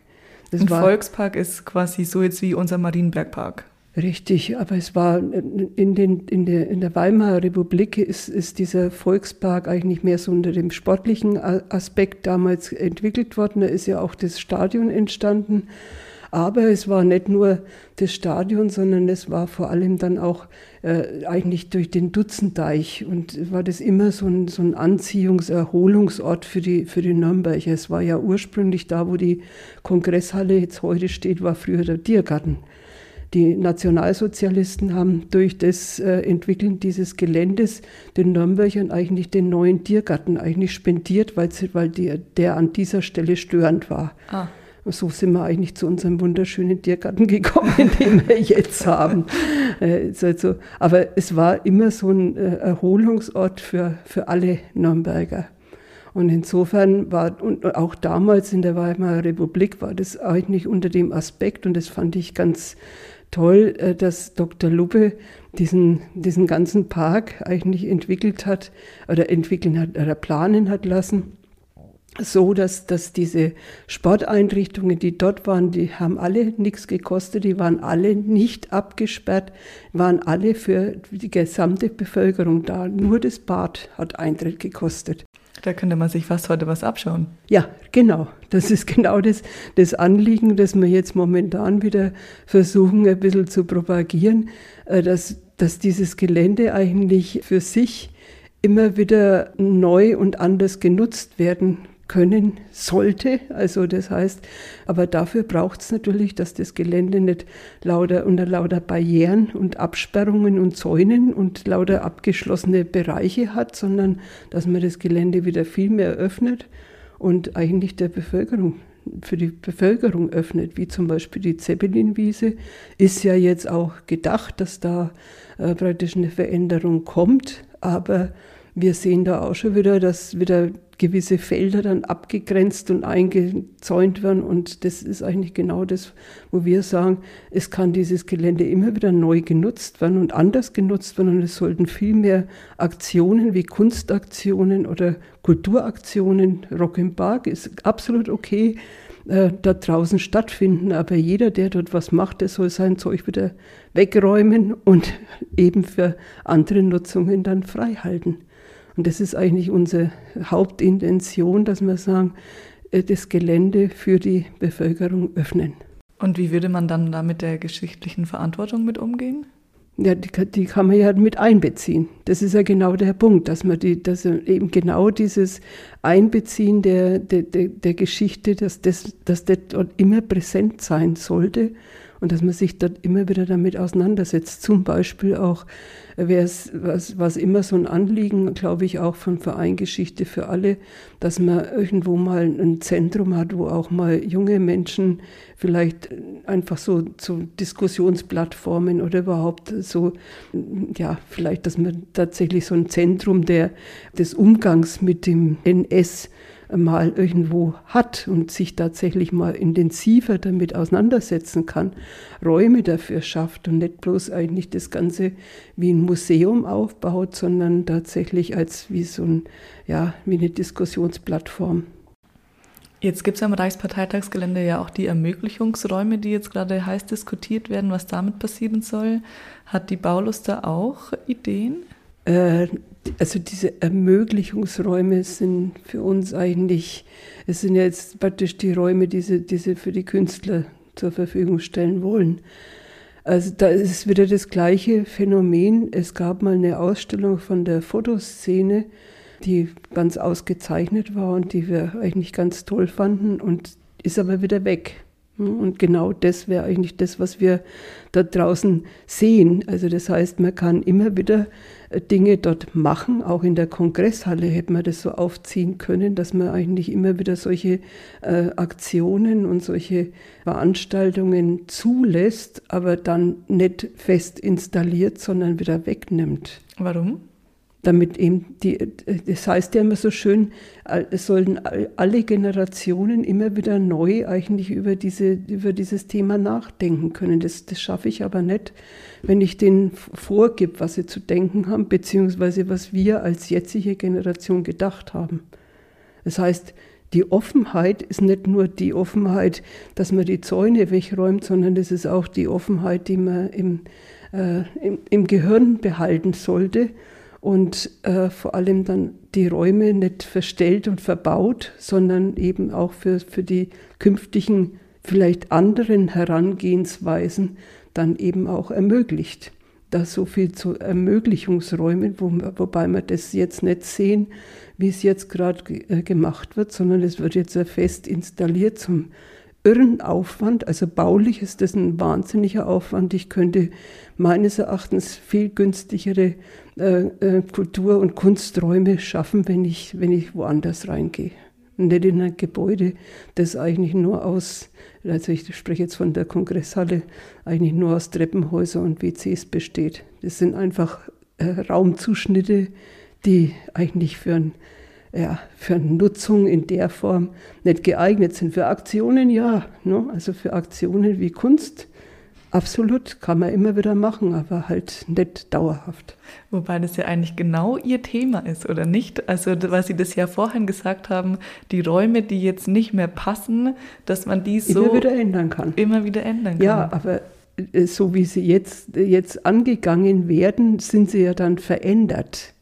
Das ein war, Volkspark ist quasi so jetzt wie unser Marienbergpark. Richtig, aber es war in, den, in, der, in der Weimarer Republik ist, ist dieser Volkspark eigentlich mehr so unter dem sportlichen Aspekt damals entwickelt worden. Da ist ja auch das Stadion entstanden. Aber es war nicht nur das Stadion, sondern es war vor allem dann auch äh, eigentlich durch den Dutzendeich und war das immer so ein, so ein Anziehungs-, Erholungsort für die, für die Nürnberger. Es war ja ursprünglich da, wo die Kongresshalle jetzt heute steht, war früher der Tiergarten. Die Nationalsozialisten haben durch das äh, Entwickeln dieses Geländes den Nürnbergern eigentlich den neuen Tiergarten eigentlich spendiert, weil, sie, weil die, der an dieser Stelle störend war. Ah. So sind wir eigentlich zu unserem wunderschönen Tiergarten gekommen, den wir jetzt haben. Äh, also, aber es war immer so ein äh, Erholungsort für, für alle Nürnberger. Und insofern war, und auch damals in der Weimarer Republik war das eigentlich unter dem Aspekt, und das fand ich ganz toll, äh, dass Dr. Lubbe diesen, diesen ganzen Park eigentlich entwickelt hat oder entwickeln hat oder planen hat lassen. So, dass, dass diese Sporteinrichtungen, die dort waren, die haben alle nichts gekostet, die waren alle nicht abgesperrt, waren alle für die gesamte Bevölkerung da. Nur das Bad hat Eintritt gekostet. Da könnte man sich fast heute was abschauen. Ja, genau. Das ist genau das, das Anliegen, das wir jetzt momentan wieder versuchen, ein bisschen zu propagieren, äh, dass, dass dieses Gelände eigentlich für sich immer wieder neu und anders genutzt werden können sollte. Also das heißt, aber dafür braucht es natürlich, dass das Gelände nicht lauter unter lauter Barrieren und Absperrungen und Zäunen und lauter abgeschlossene Bereiche hat, sondern dass man das Gelände wieder viel mehr öffnet und eigentlich der Bevölkerung für die Bevölkerung öffnet, wie zum Beispiel die Zeppelinwiese, ist ja jetzt auch gedacht, dass da äh, praktisch eine Veränderung kommt, aber wir sehen da auch schon wieder, dass wieder gewisse Felder dann abgegrenzt und eingezäunt werden. Und das ist eigentlich genau das, wo wir sagen, es kann dieses Gelände immer wieder neu genutzt werden und anders genutzt werden. Und es sollten viel mehr Aktionen wie Kunstaktionen oder Kulturaktionen, Rock im Park ist absolut okay, äh, da draußen stattfinden. Aber jeder, der dort was macht, der soll sein Zeug wieder wegräumen und eben für andere Nutzungen dann frei halten. Und das ist eigentlich unsere Hauptintention, dass wir sagen, äh, das Gelände für die Bevölkerung öffnen. Und wie würde man dann da mit der geschichtlichen Verantwortung mit umgehen? Ja, die, die, kann man ja mit einbeziehen. Das ist ja genau der Punkt, dass man die, dass eben genau dieses Einbeziehen der, der, der, der Geschichte, dass das, dass das dort immer präsent sein sollte und dass man sich dort immer wieder damit auseinandersetzt. Zum Beispiel auch, es was, was immer so ein Anliegen, glaube ich, auch von Verein Geschichte für alle, dass man irgendwo mal ein Zentrum hat, wo auch mal junge Menschen vielleicht einfach so zu Diskussionsplattformen oder überhaupt so, ja, vielleicht, dass man tatsächlich so ein Zentrum der, des Umgangs mit dem NS mal irgendwo hat und sich tatsächlich mal intensiver damit auseinandersetzen kann, Räume dafür schafft und nicht bloß eigentlich das Ganze wie ein Museum aufbaut, sondern tatsächlich als wie so ein, ja, wie eine Diskussionsplattform. Jetzt gibt es am Reichsparteitagsgelände ja auch die Ermöglichungsräume, die jetzt gerade heiß diskutiert werden, was damit passieren soll. Hat die Baulust da auch Ideen? Äh, also diese Ermöglichungsräume sind für uns eigentlich, es sind jetzt praktisch die Räume, die sie, die sie für die Künstler zur Verfügung stellen wollen. Also da ist wieder das gleiche Phänomen. Es gab mal eine Ausstellung von der Fotoszene, die ganz ausgezeichnet war und die wir eigentlich ganz toll fanden und ist aber wieder weg. Und genau das wäre eigentlich das, was wir da draußen sehen. Also das heißt, man kann immer wieder Dinge dort machen. Auch in der Kongresshalle hätte man das so aufziehen können, dass man eigentlich immer wieder solche äh, Aktionen und solche Veranstaltungen zulässt, aber dann nicht fest installiert, sondern wieder wegnimmt. Warum? Damit eben die, das heißt ja immer so schön, es sollten alle Generationen immer wieder neu eigentlich über, diese, über dieses Thema nachdenken können. Das, das schaffe ich aber nicht, wenn ich denen vorgib, was sie zu denken haben, beziehungsweise was wir als jetzige Generation gedacht haben. Das heißt, die Offenheit ist nicht nur die Offenheit, dass man die Zäune wegräumt, sondern das ist auch die Offenheit, die man im, äh, im, im Gehirn behalten sollte und äh, vor allem dann die Räume nicht verstellt und verbaut, sondern eben auch für, für die künftigen vielleicht anderen Herangehensweisen dann eben auch ermöglicht. Da so viel zu Ermöglichungsräumen, wo, wobei wir das jetzt nicht sehen, wie es jetzt gerade äh, gemacht wird, sondern es wird jetzt fest installiert zum irren Aufwand. Also baulich ist das ein wahnsinniger Aufwand. Ich könnte meines Erachtens viel günstigere äh, äh, Kultur- und Kunsträume schaffen, wenn ich, wenn ich woanders reingehe. Nicht in ein Gebäude, das eigentlich nur aus, also ich spreche jetzt von der Kongresshalle, eigentlich nur aus Treppenhäusern und WCs besteht. Das sind einfach äh, Raumzuschnitte, die eigentlich für ein ja, für Nutzung in der Form nicht geeignet sind. Für Aktionen ja, ne? also für Aktionen wie Kunst absolut, kann man immer wieder machen, aber halt nicht dauerhaft. Wobei das ja eigentlich genau Ihr Thema ist, oder nicht? Also, weil Sie das ja vorhin gesagt haben, die Räume, die jetzt nicht mehr passen, dass man die so immer wieder ändern kann. Immer wieder ändern kann. Ja, aber äh, so wie sie jetzt, jetzt angegangen werden, sind sie ja dann verändert.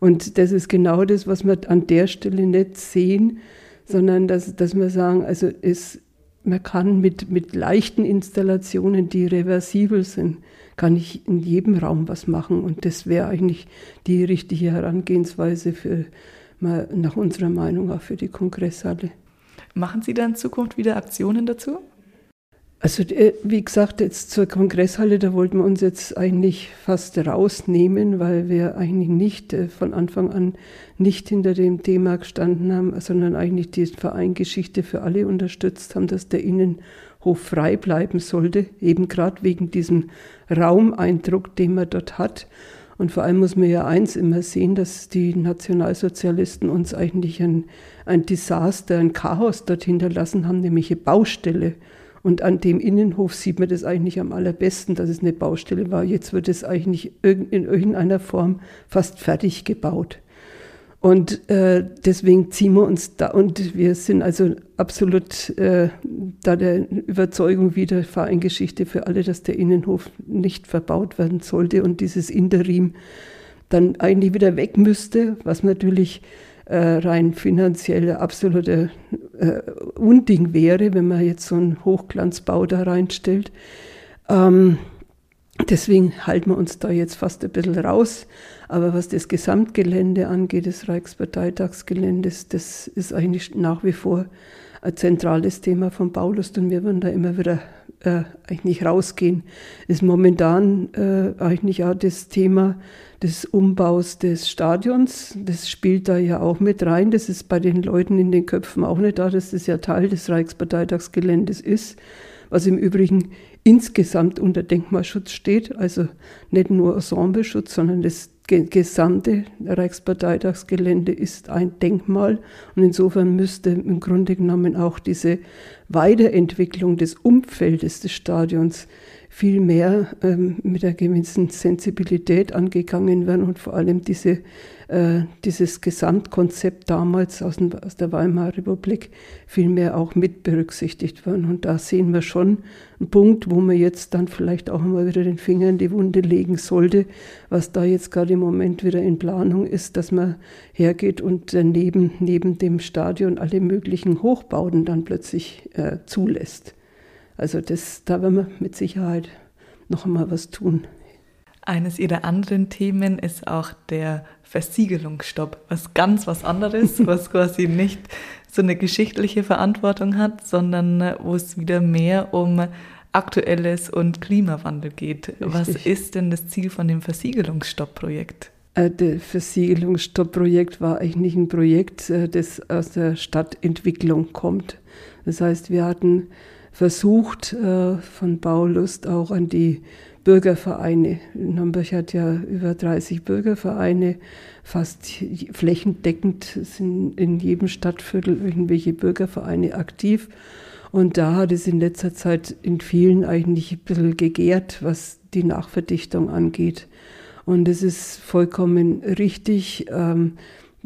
Und das ist genau das, was wir an der Stelle nicht sehen, sondern dass, dass wir sagen, also es, man kann mit, mit leichten Installationen, die reversibel sind, kann ich in jedem Raum was machen. Und das wäre eigentlich die richtige Herangehensweise für, mal nach unserer Meinung auch für die Kongresshalle. Machen Sie da in Zukunft wieder Aktionen dazu? Also äh, wie gesagt, jetzt zur Kongresshalle, da wollten wir uns jetzt eigentlich fast rausnehmen, weil wir eigentlich nicht äh, von Anfang an nicht hinter dem Thema gestanden haben, sondern eigentlich die Vereingeschichte für alle unterstützt haben, dass der Innenhof frei bleiben sollte, eben gerade wegen diesem Raumeindruck, den man dort hat. Und vor allem muss man ja eins immer sehen, dass die Nationalsozialisten uns eigentlich ein, ein Desaster, ein Chaos dort hinterlassen haben, nämlich eine Baustelle. Und an dem Innenhof sieht man das eigentlich am allerbesten, dass es eine Baustelle war. Jetzt wird es eigentlich in irgendeiner Form fast fertig gebaut. Und äh, deswegen ziehen wir uns da, und wir sind also absolut äh, da der Überzeugung wieder Vereingeschichte für alle, dass der Innenhof nicht verbaut werden sollte und dieses Interim dann eigentlich wieder weg müsste, was natürlich rein finanziell absolute äh, Unding wäre, wenn man jetzt so einen Hochglanzbau da reinstellt. Ähm, deswegen halten wir uns da jetzt fast ein bisschen raus. Aber was das Gesamtgelände angeht, des Reichsparteitagsgeländes, das ist eigentlich nach wie vor ein zentrales Thema von Baulust und wir werden da immer wieder äh, eigentlich rausgehen. Ist momentan äh, eigentlich auch das Thema des Umbaus des Stadions. Das spielt da ja auch mit rein. Das ist bei den Leuten in den Köpfen auch nicht da, dass das ja Teil des Reichsparteitagsgeländes ist, was im Übrigen insgesamt unter Denkmalschutz steht. Also nicht nur Ensembleschutz, sondern das gesamte Reichsparteitagsgelände ist ein Denkmal und insofern müsste im Grunde genommen auch diese Weiterentwicklung des Umfeldes des Stadions viel mehr ähm, mit einer gewissen Sensibilität angegangen werden und vor allem diese, äh, dieses Gesamtkonzept damals aus, den, aus der Weimarer Republik viel mehr auch mit berücksichtigt werden. Und da sehen wir schon einen Punkt, wo man jetzt dann vielleicht auch mal wieder den Finger in die Wunde legen sollte, was da jetzt gerade im Moment wieder in Planung ist, dass man hergeht und daneben, neben dem Stadion alle möglichen Hochbauten dann plötzlich äh, zulässt. Also das, da werden wir mit Sicherheit noch einmal was tun. Eines ihrer anderen Themen ist auch der Versiegelungsstopp, was ganz was anderes, was quasi nicht so eine geschichtliche Verantwortung hat, sondern wo es wieder mehr um Aktuelles und Klimawandel geht. Richtig. Was ist denn das Ziel von dem Versiegelungsstopp-Projekt? Äh, das Versiegelungsstopp-Projekt war eigentlich ein Projekt, äh, das aus der Stadtentwicklung kommt. Das heißt, wir hatten versucht, äh, von Baulust auch an die Bürgervereine. Nürnberg hat ja über 30 Bürgervereine, fast flächendeckend sind in jedem Stadtviertel irgendwelche Bürgervereine aktiv. Und da hat es in letzter Zeit in vielen eigentlich ein bisschen gegärt, was die Nachverdichtung angeht. Und es ist vollkommen richtig. Ähm,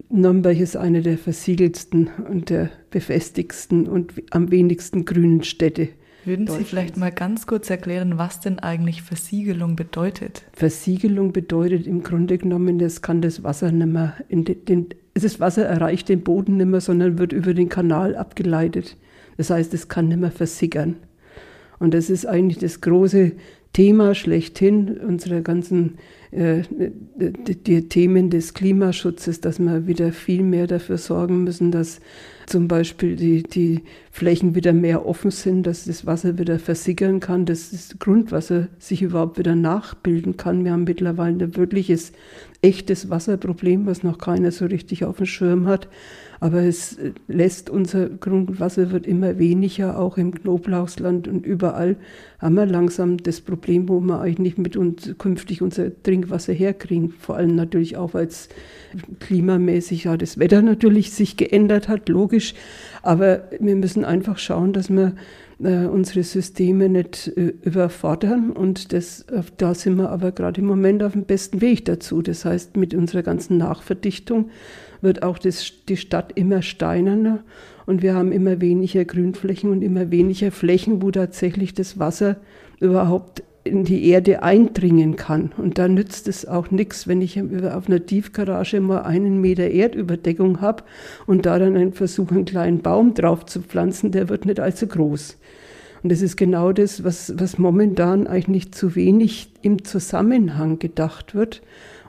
Nürnberg ist eine der versiegelsten und der befestigsten und am wenigsten grünen Städte. Würden Sie vielleicht mal ganz kurz erklären, was denn eigentlich Versiegelung bedeutet? Versiegelung bedeutet im Grunde genommen, das kann das Wasser nicht mehr, in den, das Wasser erreicht den Boden nicht mehr, sondern wird über den Kanal abgeleitet. Das heißt, es kann nicht mehr versickern. Und das ist eigentlich das große Thema schlechthin unserer ganzen äh, die, die, Themen des Klimaschutzes, dass wir wieder viel mehr dafür sorgen müssen, dass zum Beispiel die, die Flächen wieder mehr offen sind, dass das Wasser wieder versickern kann, dass das Grundwasser sich überhaupt wieder nachbilden kann. Wir haben mittlerweile ein wirkliches, echtes Wasserproblem, was noch keiner so richtig auf dem Schirm hat. Aber es lässt unser Grundwasser wird immer weniger, auch im Knoblauchsland und überall haben wir langsam das Problem, wo wir eigentlich mit uns künftig unser Trinkwasser herkriegen. Vor allem natürlich auch, weil es klimamäßig ja das Wetter natürlich sich geändert hat, logisch. Aber wir müssen einfach schauen, dass wir äh, unsere Systeme nicht äh, überfordern. Und das, da sind wir aber gerade im Moment auf dem besten Weg dazu. Das heißt, mit unserer ganzen Nachverdichtung wird auch das, die Stadt immer steinerner und wir haben immer weniger Grünflächen und immer weniger Flächen, wo tatsächlich das Wasser überhaupt in die Erde eindringen kann. Und da nützt es auch nichts, wenn ich auf einer Tiefgarage mal einen Meter Erdüberdeckung habe und da dann einen Versuch, einen kleinen Baum drauf zu pflanzen, der wird nicht allzu groß. Und das ist genau das, was, was momentan eigentlich zu wenig im Zusammenhang gedacht wird.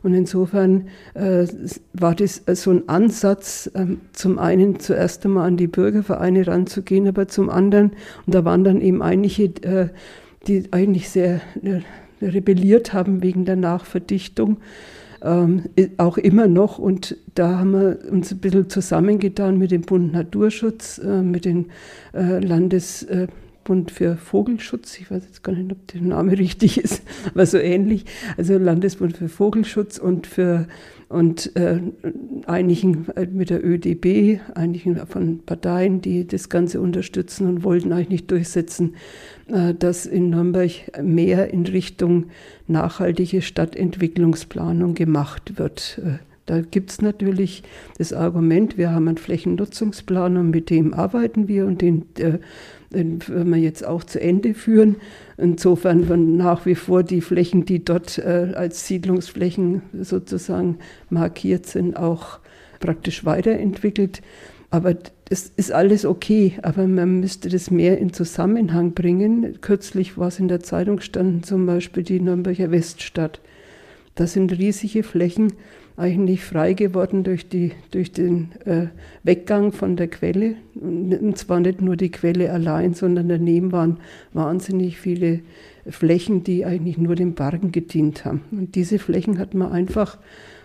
Und insofern äh, war das so ein Ansatz, äh, zum einen zuerst einmal an die Bürgervereine ranzugehen, aber zum anderen, und da waren dann eben einige, äh, die eigentlich sehr äh, rebelliert haben wegen der Nachverdichtung, ähm, auch immer noch. Und da haben wir uns ein bisschen zusammengetan mit dem Bund Naturschutz, äh, mit den äh, Landes Bund für Vogelschutz, ich weiß jetzt gar nicht, ob der Name richtig ist, aber so ähnlich, also Landesbund für Vogelschutz und für und äh, einigen mit der ÖDB, einigen von Parteien, die das Ganze unterstützen und wollten eigentlich nicht durchsetzen, äh, dass in Nürnberg mehr in Richtung nachhaltige Stadtentwicklungsplanung gemacht wird. Äh, da gibt es natürlich das Argument, wir haben einen Flächennutzungsplan und mit dem arbeiten wir und den äh, den werden wir jetzt auch zu Ende führen. Insofern werden nach wie vor die Flächen, die dort äh, als Siedlungsflächen sozusagen markiert sind, auch praktisch weiterentwickelt. Aber das ist alles okay, aber man müsste das mehr in Zusammenhang bringen. Kürzlich war es in der Zeitung standen zum Beispiel die Nürnberger Weststadt. Das sind riesige Flächen, eigentlich frei geworden durch, die, durch den äh, Weggang von der Quelle. Und zwar nicht nur die Quelle allein, sondern daneben waren wahnsinnig viele Flächen, die eigentlich nur den Bergen gedient haben. Und diese Flächen hat man einfach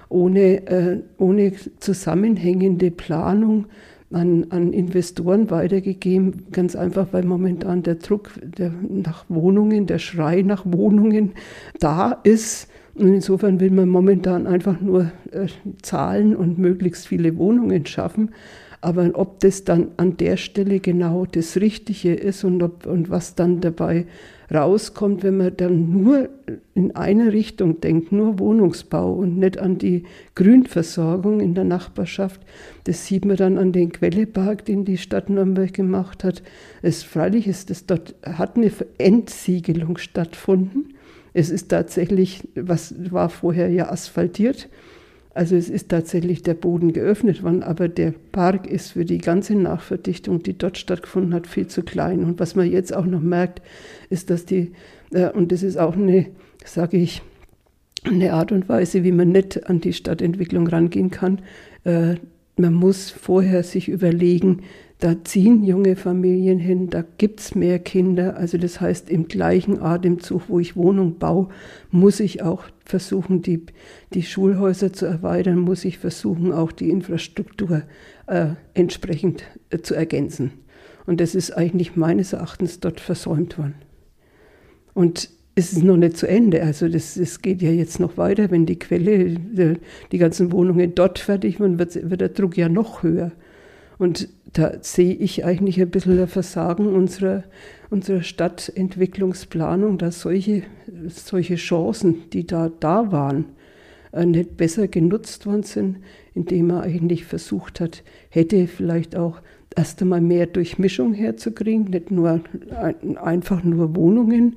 ohne, äh, ohne zusammenhängende Planung an, an Investoren weitergegeben, ganz einfach, weil momentan der Druck der, nach Wohnungen, der Schrei nach Wohnungen da ist und insofern will man momentan einfach nur äh, Zahlen und möglichst viele Wohnungen schaffen. Aber ob das dann an der Stelle genau das Richtige ist und, ob, und was dann dabei rauskommt, wenn man dann nur in eine Richtung denkt, nur Wohnungsbau und nicht an die Grünversorgung in der Nachbarschaft, das sieht man dann an den Quellepark, den die Stadt Nürnberg gemacht hat. Es freilich ist es dort hat eine Entsiegelung stattgefunden es ist tatsächlich, was war vorher ja asphaltiert, also es ist tatsächlich der Boden geöffnet worden, aber der Park ist für die ganze Nachverdichtung, die dort stattgefunden hat, viel zu klein. Und was man jetzt auch noch merkt, ist, dass die, äh, und das ist auch eine, sage ich, eine Art und Weise, wie man nicht an die Stadtentwicklung rangehen kann. Äh, man muss vorher sich überlegen, da ziehen junge Familien hin, da gibt es mehr Kinder. Also das heißt, im gleichen Atemzug, wo ich Wohnung baue, muss ich auch versuchen, die, die Schulhäuser zu erweitern, muss ich versuchen, auch die Infrastruktur äh, entsprechend äh, zu ergänzen. Und das ist eigentlich meines Erachtens dort versäumt worden. Und es ist noch nicht zu Ende. Also das, das geht ja jetzt noch weiter. Wenn die Quelle, die, ganzen Wohnungen dort fertig werden, wird, wird der Druck ja noch höher. Und da sehe ich eigentlich ein bisschen das Versagen unserer, unserer Stadtentwicklungsplanung, dass solche, solche Chancen, die da da waren, äh, nicht besser genutzt worden sind, indem man eigentlich versucht hat, hätte vielleicht auch erst einmal mehr Durchmischung herzukriegen, nicht nur einfach nur Wohnungen,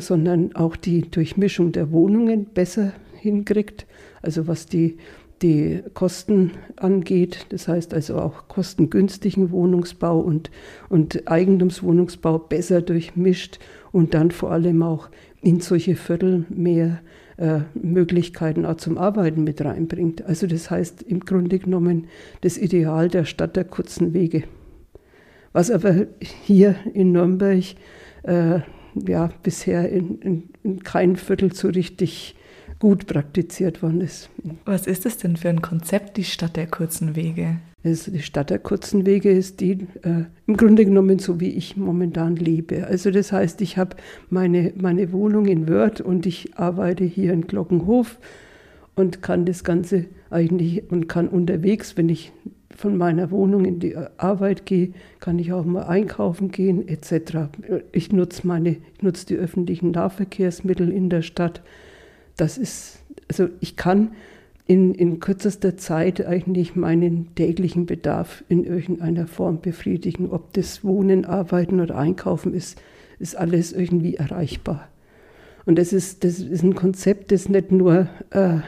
sondern auch die Durchmischung der Wohnungen besser hinkriegt. Also was die die Kosten angeht, das heißt also auch kostengünstigen Wohnungsbau und, und Eigentumswohnungsbau besser durchmischt und dann vor allem auch in solche Viertel mehr äh, Möglichkeiten auch zum Arbeiten mit reinbringt. Also das heißt im Grunde genommen das Ideal der Stadt der kurzen Wege. Was aber hier in Nürnberg äh, ja, bisher in, in, in keinem Viertel so richtig gut praktiziert worden ist. Was ist es denn für ein Konzept, die Stadt der kurzen Wege? Also die Stadt der kurzen Wege ist die äh, im Grunde genommen so, wie ich momentan lebe. Also das heißt, ich habe meine, meine Wohnung in Wörth und ich arbeite hier in Glockenhof und kann das Ganze eigentlich und kann unterwegs, wenn ich von meiner Wohnung in die Arbeit gehe, kann ich auch mal einkaufen gehen etc. Ich nutze meine, ich nutze die öffentlichen Nahverkehrsmittel in der Stadt das ist, also ich kann in, in kürzester Zeit eigentlich meinen täglichen Bedarf in irgendeiner Form befriedigen. Ob das Wohnen, Arbeiten oder Einkaufen ist, ist alles irgendwie erreichbar. Und das ist, das ist ein Konzept, das nicht nur äh,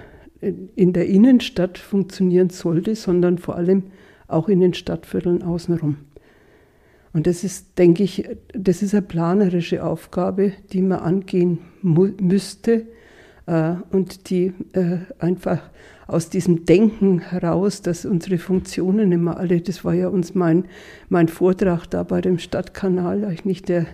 in der Innenstadt funktionieren sollte, sondern vor allem auch in den Stadtvierteln außenrum. Und das ist, denke ich, das ist eine planerische Aufgabe, die man angehen müsste, äh, und die äh, einfach aus diesem Denken heraus, dass unsere Funktionen immer alle, das war ja uns mein, mein Vortrag da bei dem Stadtkanal, eigentlich der,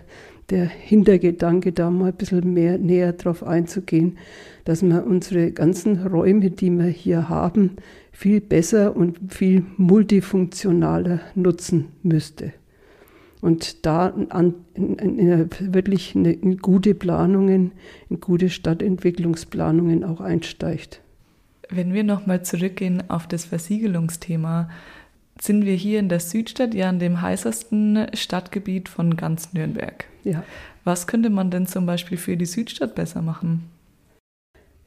der Hintergedanke, da mal ein bisschen mehr näher drauf einzugehen, dass man unsere ganzen Räume, die wir hier haben, viel besser und viel multifunktionaler nutzen müsste und da an, in, in, wirklich eine, in gute Planungen, in gute Stadtentwicklungsplanungen auch einsteigt. Wenn wir nochmal zurückgehen auf das Versiegelungsthema, sind wir hier in der Südstadt, ja in dem heißesten Stadtgebiet von ganz Nürnberg. Ja. Was könnte man denn zum Beispiel für die Südstadt besser machen?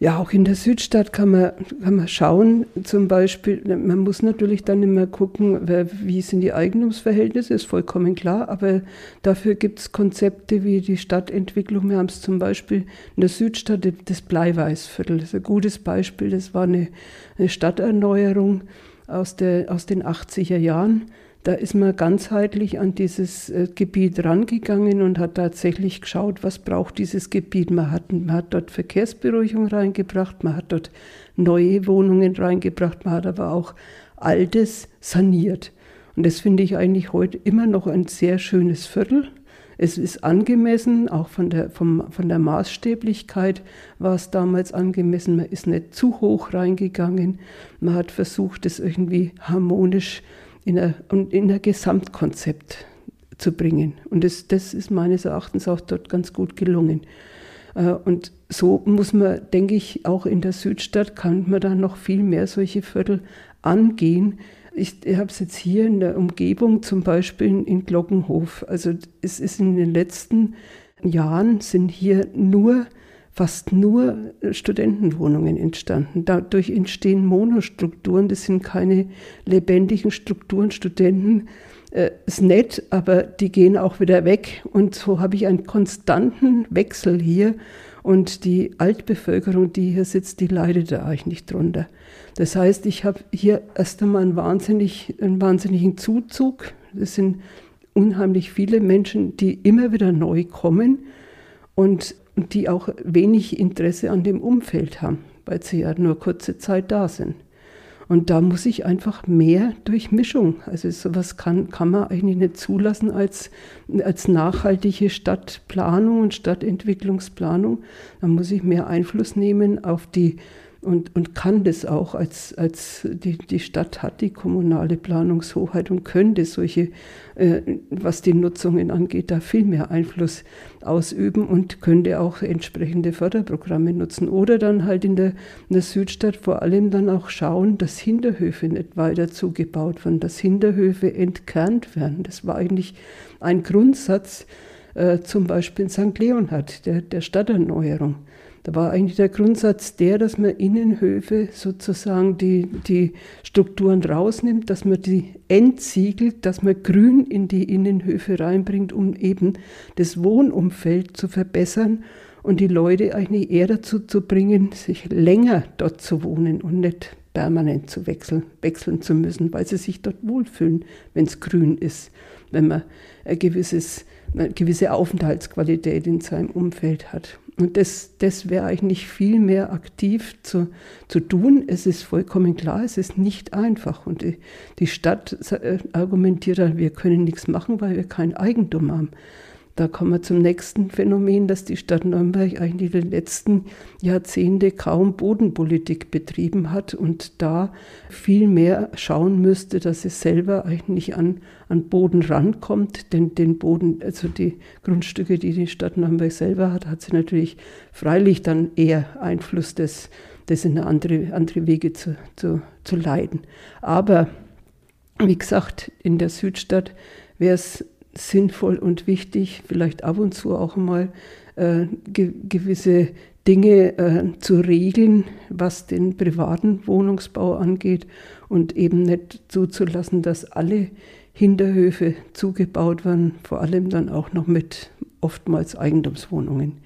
Ja, auch in der Südstadt kann man, kann man schauen, zum Beispiel, man muss natürlich dann immer gucken, wie sind die Eigentumsverhältnisse, ist vollkommen klar, aber dafür gibt es Konzepte wie die Stadtentwicklung. Wir haben es zum Beispiel in der Südstadt das Bleiweißviertel, das ist ein gutes Beispiel, das war eine, eine Stadterneuerung aus, der, aus den 80er Jahren da ist man ganzheitlich an dieses äh, Gebiet rangegangen und hat tatsächlich geschaut, was braucht dieses Gebiet. Man hat, man hat dort Verkehrsberuhigung reingebracht, man hat dort neue Wohnungen reingebracht, man hat aber auch Altes saniert. Und das finde ich eigentlich heute immer noch ein sehr schönes Viertel. Es ist angemessen, auch von der, vom, von der Maßstäblichkeit war es damals angemessen. Man ist nicht zu hoch reingegangen. Man hat versucht, es irgendwie harmonisch in ein, in ein Gesamtkonzept zu bringen. Und das, das ist meines Erachtens auch dort ganz gut gelungen. Äh, und so muss man, denke ich, auch in der Südstadt kann man da noch viel mehr solche Viertel angehen. Ich, ich habe es jetzt hier in der Umgebung, zum Beispiel in, in Glockenhof. Also es ist in den letzten Jahren sind hier nur fast nur Studentenwohnungen entstanden. Dadurch entstehen Monostrukturen, das sind keine lebendigen Strukturen. Studenten äh, ist nett, aber die gehen auch wieder weg. Und so habe ich einen konstanten Wechsel hier. Und die Altbevölkerung, die hier sitzt, die leidet da eigentlich nicht drunter. Das heißt, ich habe hier erst einmal einen, wahnsinnig, einen wahnsinnigen Zuzug. Das sind unheimlich viele Menschen, die immer wieder neu kommen. Und und die auch wenig Interesse an dem Umfeld haben, weil sie ja nur kurze Zeit da sind. Und da muss ich einfach mehr Durchmischung. Also sowas kann, kann man eigentlich nicht zulassen als, als nachhaltige Stadtplanung und Stadtentwicklungsplanung. Da muss ich mehr Einfluss nehmen auf die und, und kann das auch als, als die, die Stadt hat die kommunale Planungshoheit und könnte solche, äh, was die Nutzungen angeht, da viel mehr Einfluss ausüben und könnte auch entsprechende Förderprogramme nutzen. Oder dann halt in der, in der Südstadt vor allem dann auch schauen, dass Hinterhöfe nicht weiter zugebaut werden, dass Hinterhöfe entkernt werden. Das war eigentlich ein Grundsatz, äh, zum Beispiel in St. Leonhard, der, der Stadterneuerung da war eigentlich der Grundsatz der, dass man Innenhöfe sozusagen die, die Strukturen rausnimmt, dass man die entsiegelt, dass man Grün in die Innenhöfe reinbringt, um eben das Wohnumfeld zu verbessern und die Leute eigentlich eher dazu zu bringen, sich länger dort zu wohnen und nicht permanent zu wechseln, wechseln zu müssen, weil sie sich dort wohlfühlen, wenn es grün ist, wenn man ein gewisses, eine gewisse Aufenthaltsqualität in seinem Umfeld hat. Und das, das wäre eigentlich viel mehr aktiv zu, zu tun. Es ist vollkommen klar, es ist nicht einfach. Und die, die Stadt äh, argumentiert, wir können nichts machen, weil wir kein Eigentum haben. Da kommen wir zum nächsten Phänomen, dass die Stadt Nürnberg eigentlich in den letzten Jahrzehnten kaum Bodenpolitik betrieben hat und da viel mehr schauen müsste, dass es selber eigentlich an, an Boden rankommt. Denn den Boden, also die Grundstücke, die die Stadt Nürnberg selber hat, hat sie natürlich freilich dann eher Einfluss, das, das in andere, andere Wege zu, zu, zu leiten. Aber wie gesagt, in der Südstadt wäre es sinnvoll und wichtig, vielleicht ab und zu auch mal äh, ge gewisse Dinge äh, zu regeln, was den privaten Wohnungsbau angeht und eben nicht zuzulassen, dass alle Hinterhöfe zugebaut werden, vor allem dann auch noch mit oftmals Eigentumswohnungen.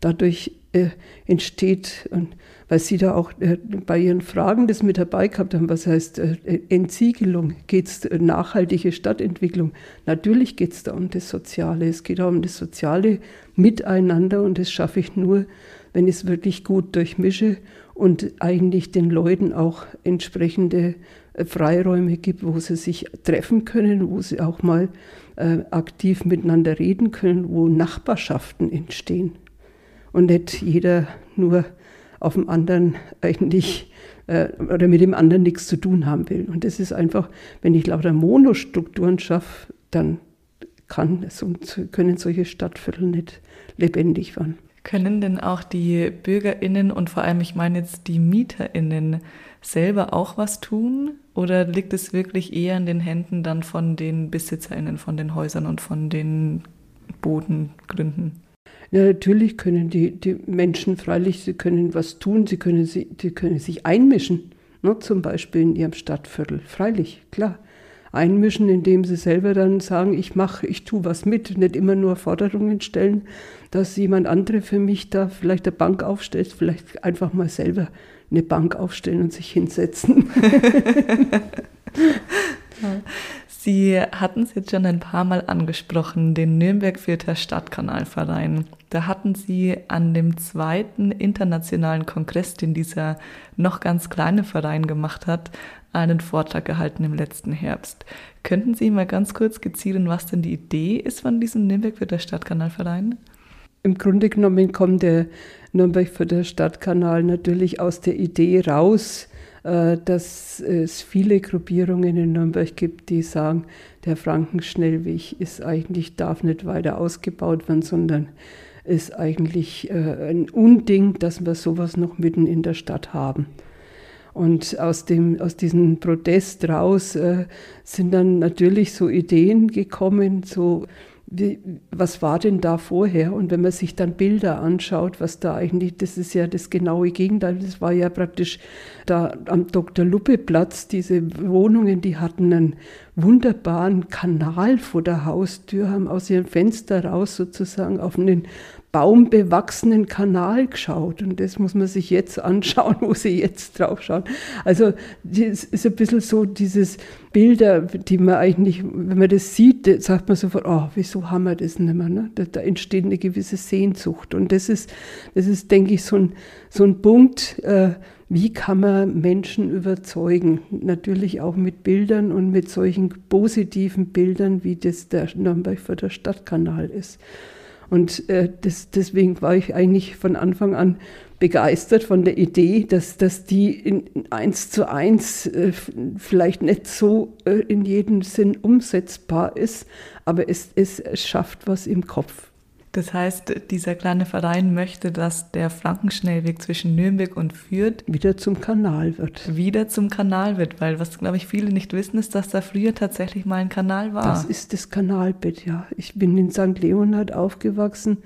Dadurch äh, entsteht, und weil Sie da auch äh, bei Ihren Fragen das mit dabei gehabt haben, was heißt äh, Entsiegelung, geht es äh, nachhaltige Stadtentwicklung. Natürlich geht es da um das Soziale, es geht auch um das soziale Miteinander und das schaffe ich nur, wenn ich es wirklich gut durchmische und eigentlich den Leuten auch entsprechende äh, Freiräume gibt, wo sie sich treffen können, wo sie auch mal äh, aktiv miteinander reden können, wo Nachbarschaften entstehen und nicht jeder nur auf dem anderen eigentlich äh, oder mit dem anderen nichts zu tun haben will. Und das ist einfach, wenn ich lauter Monostrukturen schaffe, dann kann es können solche Stadtviertel nicht lebendig werden. Können denn auch die BürgerInnen und vor allem, ich meine jetzt die MieterInnen selber auch was tun? Oder liegt es wirklich eher in den Händen dann von den BesitzerInnen von den Häusern und von den Bodengründen? Ja, natürlich können die, die Menschen freilich, sie können was tun, sie können, sie, die können sich einmischen, ne, zum Beispiel in ihrem Stadtviertel. Freilich, klar. Einmischen, indem sie selber dann sagen, ich mache, ich tue was mit, nicht immer nur Forderungen stellen, dass jemand andere für mich da vielleicht eine Bank aufstellt, vielleicht einfach mal selber eine Bank aufstellen und sich hinsetzen. Sie hatten es jetzt schon ein paar Mal angesprochen, den Nürnberg-Vierter Stadtkanalverein. Da hatten Sie an dem zweiten internationalen Kongress, den dieser noch ganz kleine Verein gemacht hat, einen Vortrag gehalten im letzten Herbst. Könnten Sie mal ganz kurz skizzieren, was denn die Idee ist von diesem Nürnberg-Vierter Stadtkanalverein? Im Grunde genommen kommt der Nürnberg-Vierter Stadtkanal natürlich aus der Idee raus, dass es viele Gruppierungen in Nürnberg gibt, die sagen, der Frankenschnellweg ist eigentlich, darf nicht weiter ausgebaut werden, sondern ist eigentlich äh, ein Unding, dass wir sowas noch mitten in der Stadt haben. Und aus, dem, aus diesem Protest raus äh, sind dann natürlich so Ideen gekommen, so wie, was war denn da vorher? Und wenn man sich dann Bilder anschaut, was da eigentlich, das ist ja das genaue Gegenteil, das war ja praktisch da am Dr. Luppe Platz, diese Wohnungen, die hatten einen wunderbaren Kanal vor der Haustür, haben aus ihrem Fenster raus sozusagen auf einen baumbewachsenen Kanal geschaut. Und das muss man sich jetzt anschauen, wo sie jetzt drauf schauen. Also das ist ein bisschen so dieses Bilder, die man eigentlich, wenn man das sieht, sagt man sofort, oh, wieso haben wir das nicht mehr? Ne? Da, da, entsteht eine gewisse Sehnsucht. Und das ist, das ist denke ich, so ein, so ein Punkt, äh, wie kann man Menschen überzeugen? Natürlich auch mit Bildern und mit solchen positiven Bildern, wie das der Nürnberg für der Stadtkanal ist. Und äh, das, deswegen war ich eigentlich von Anfang an begeistert von der Idee, dass, dass die in, eins zu eins äh, vielleicht nicht so äh, in jedem Sinn umsetzbar ist, aber es, es schafft was im Kopf. Das heißt, dieser kleine Verein möchte, dass der Frankenschnellweg zwischen Nürnberg und Fürth wieder zum Kanal wird. Wieder zum Kanal wird, weil was, glaube ich, viele nicht wissen, ist, dass da früher tatsächlich mal ein Kanal war. Das ist das Kanalbett, ja. Ich bin in St. Leonhard aufgewachsen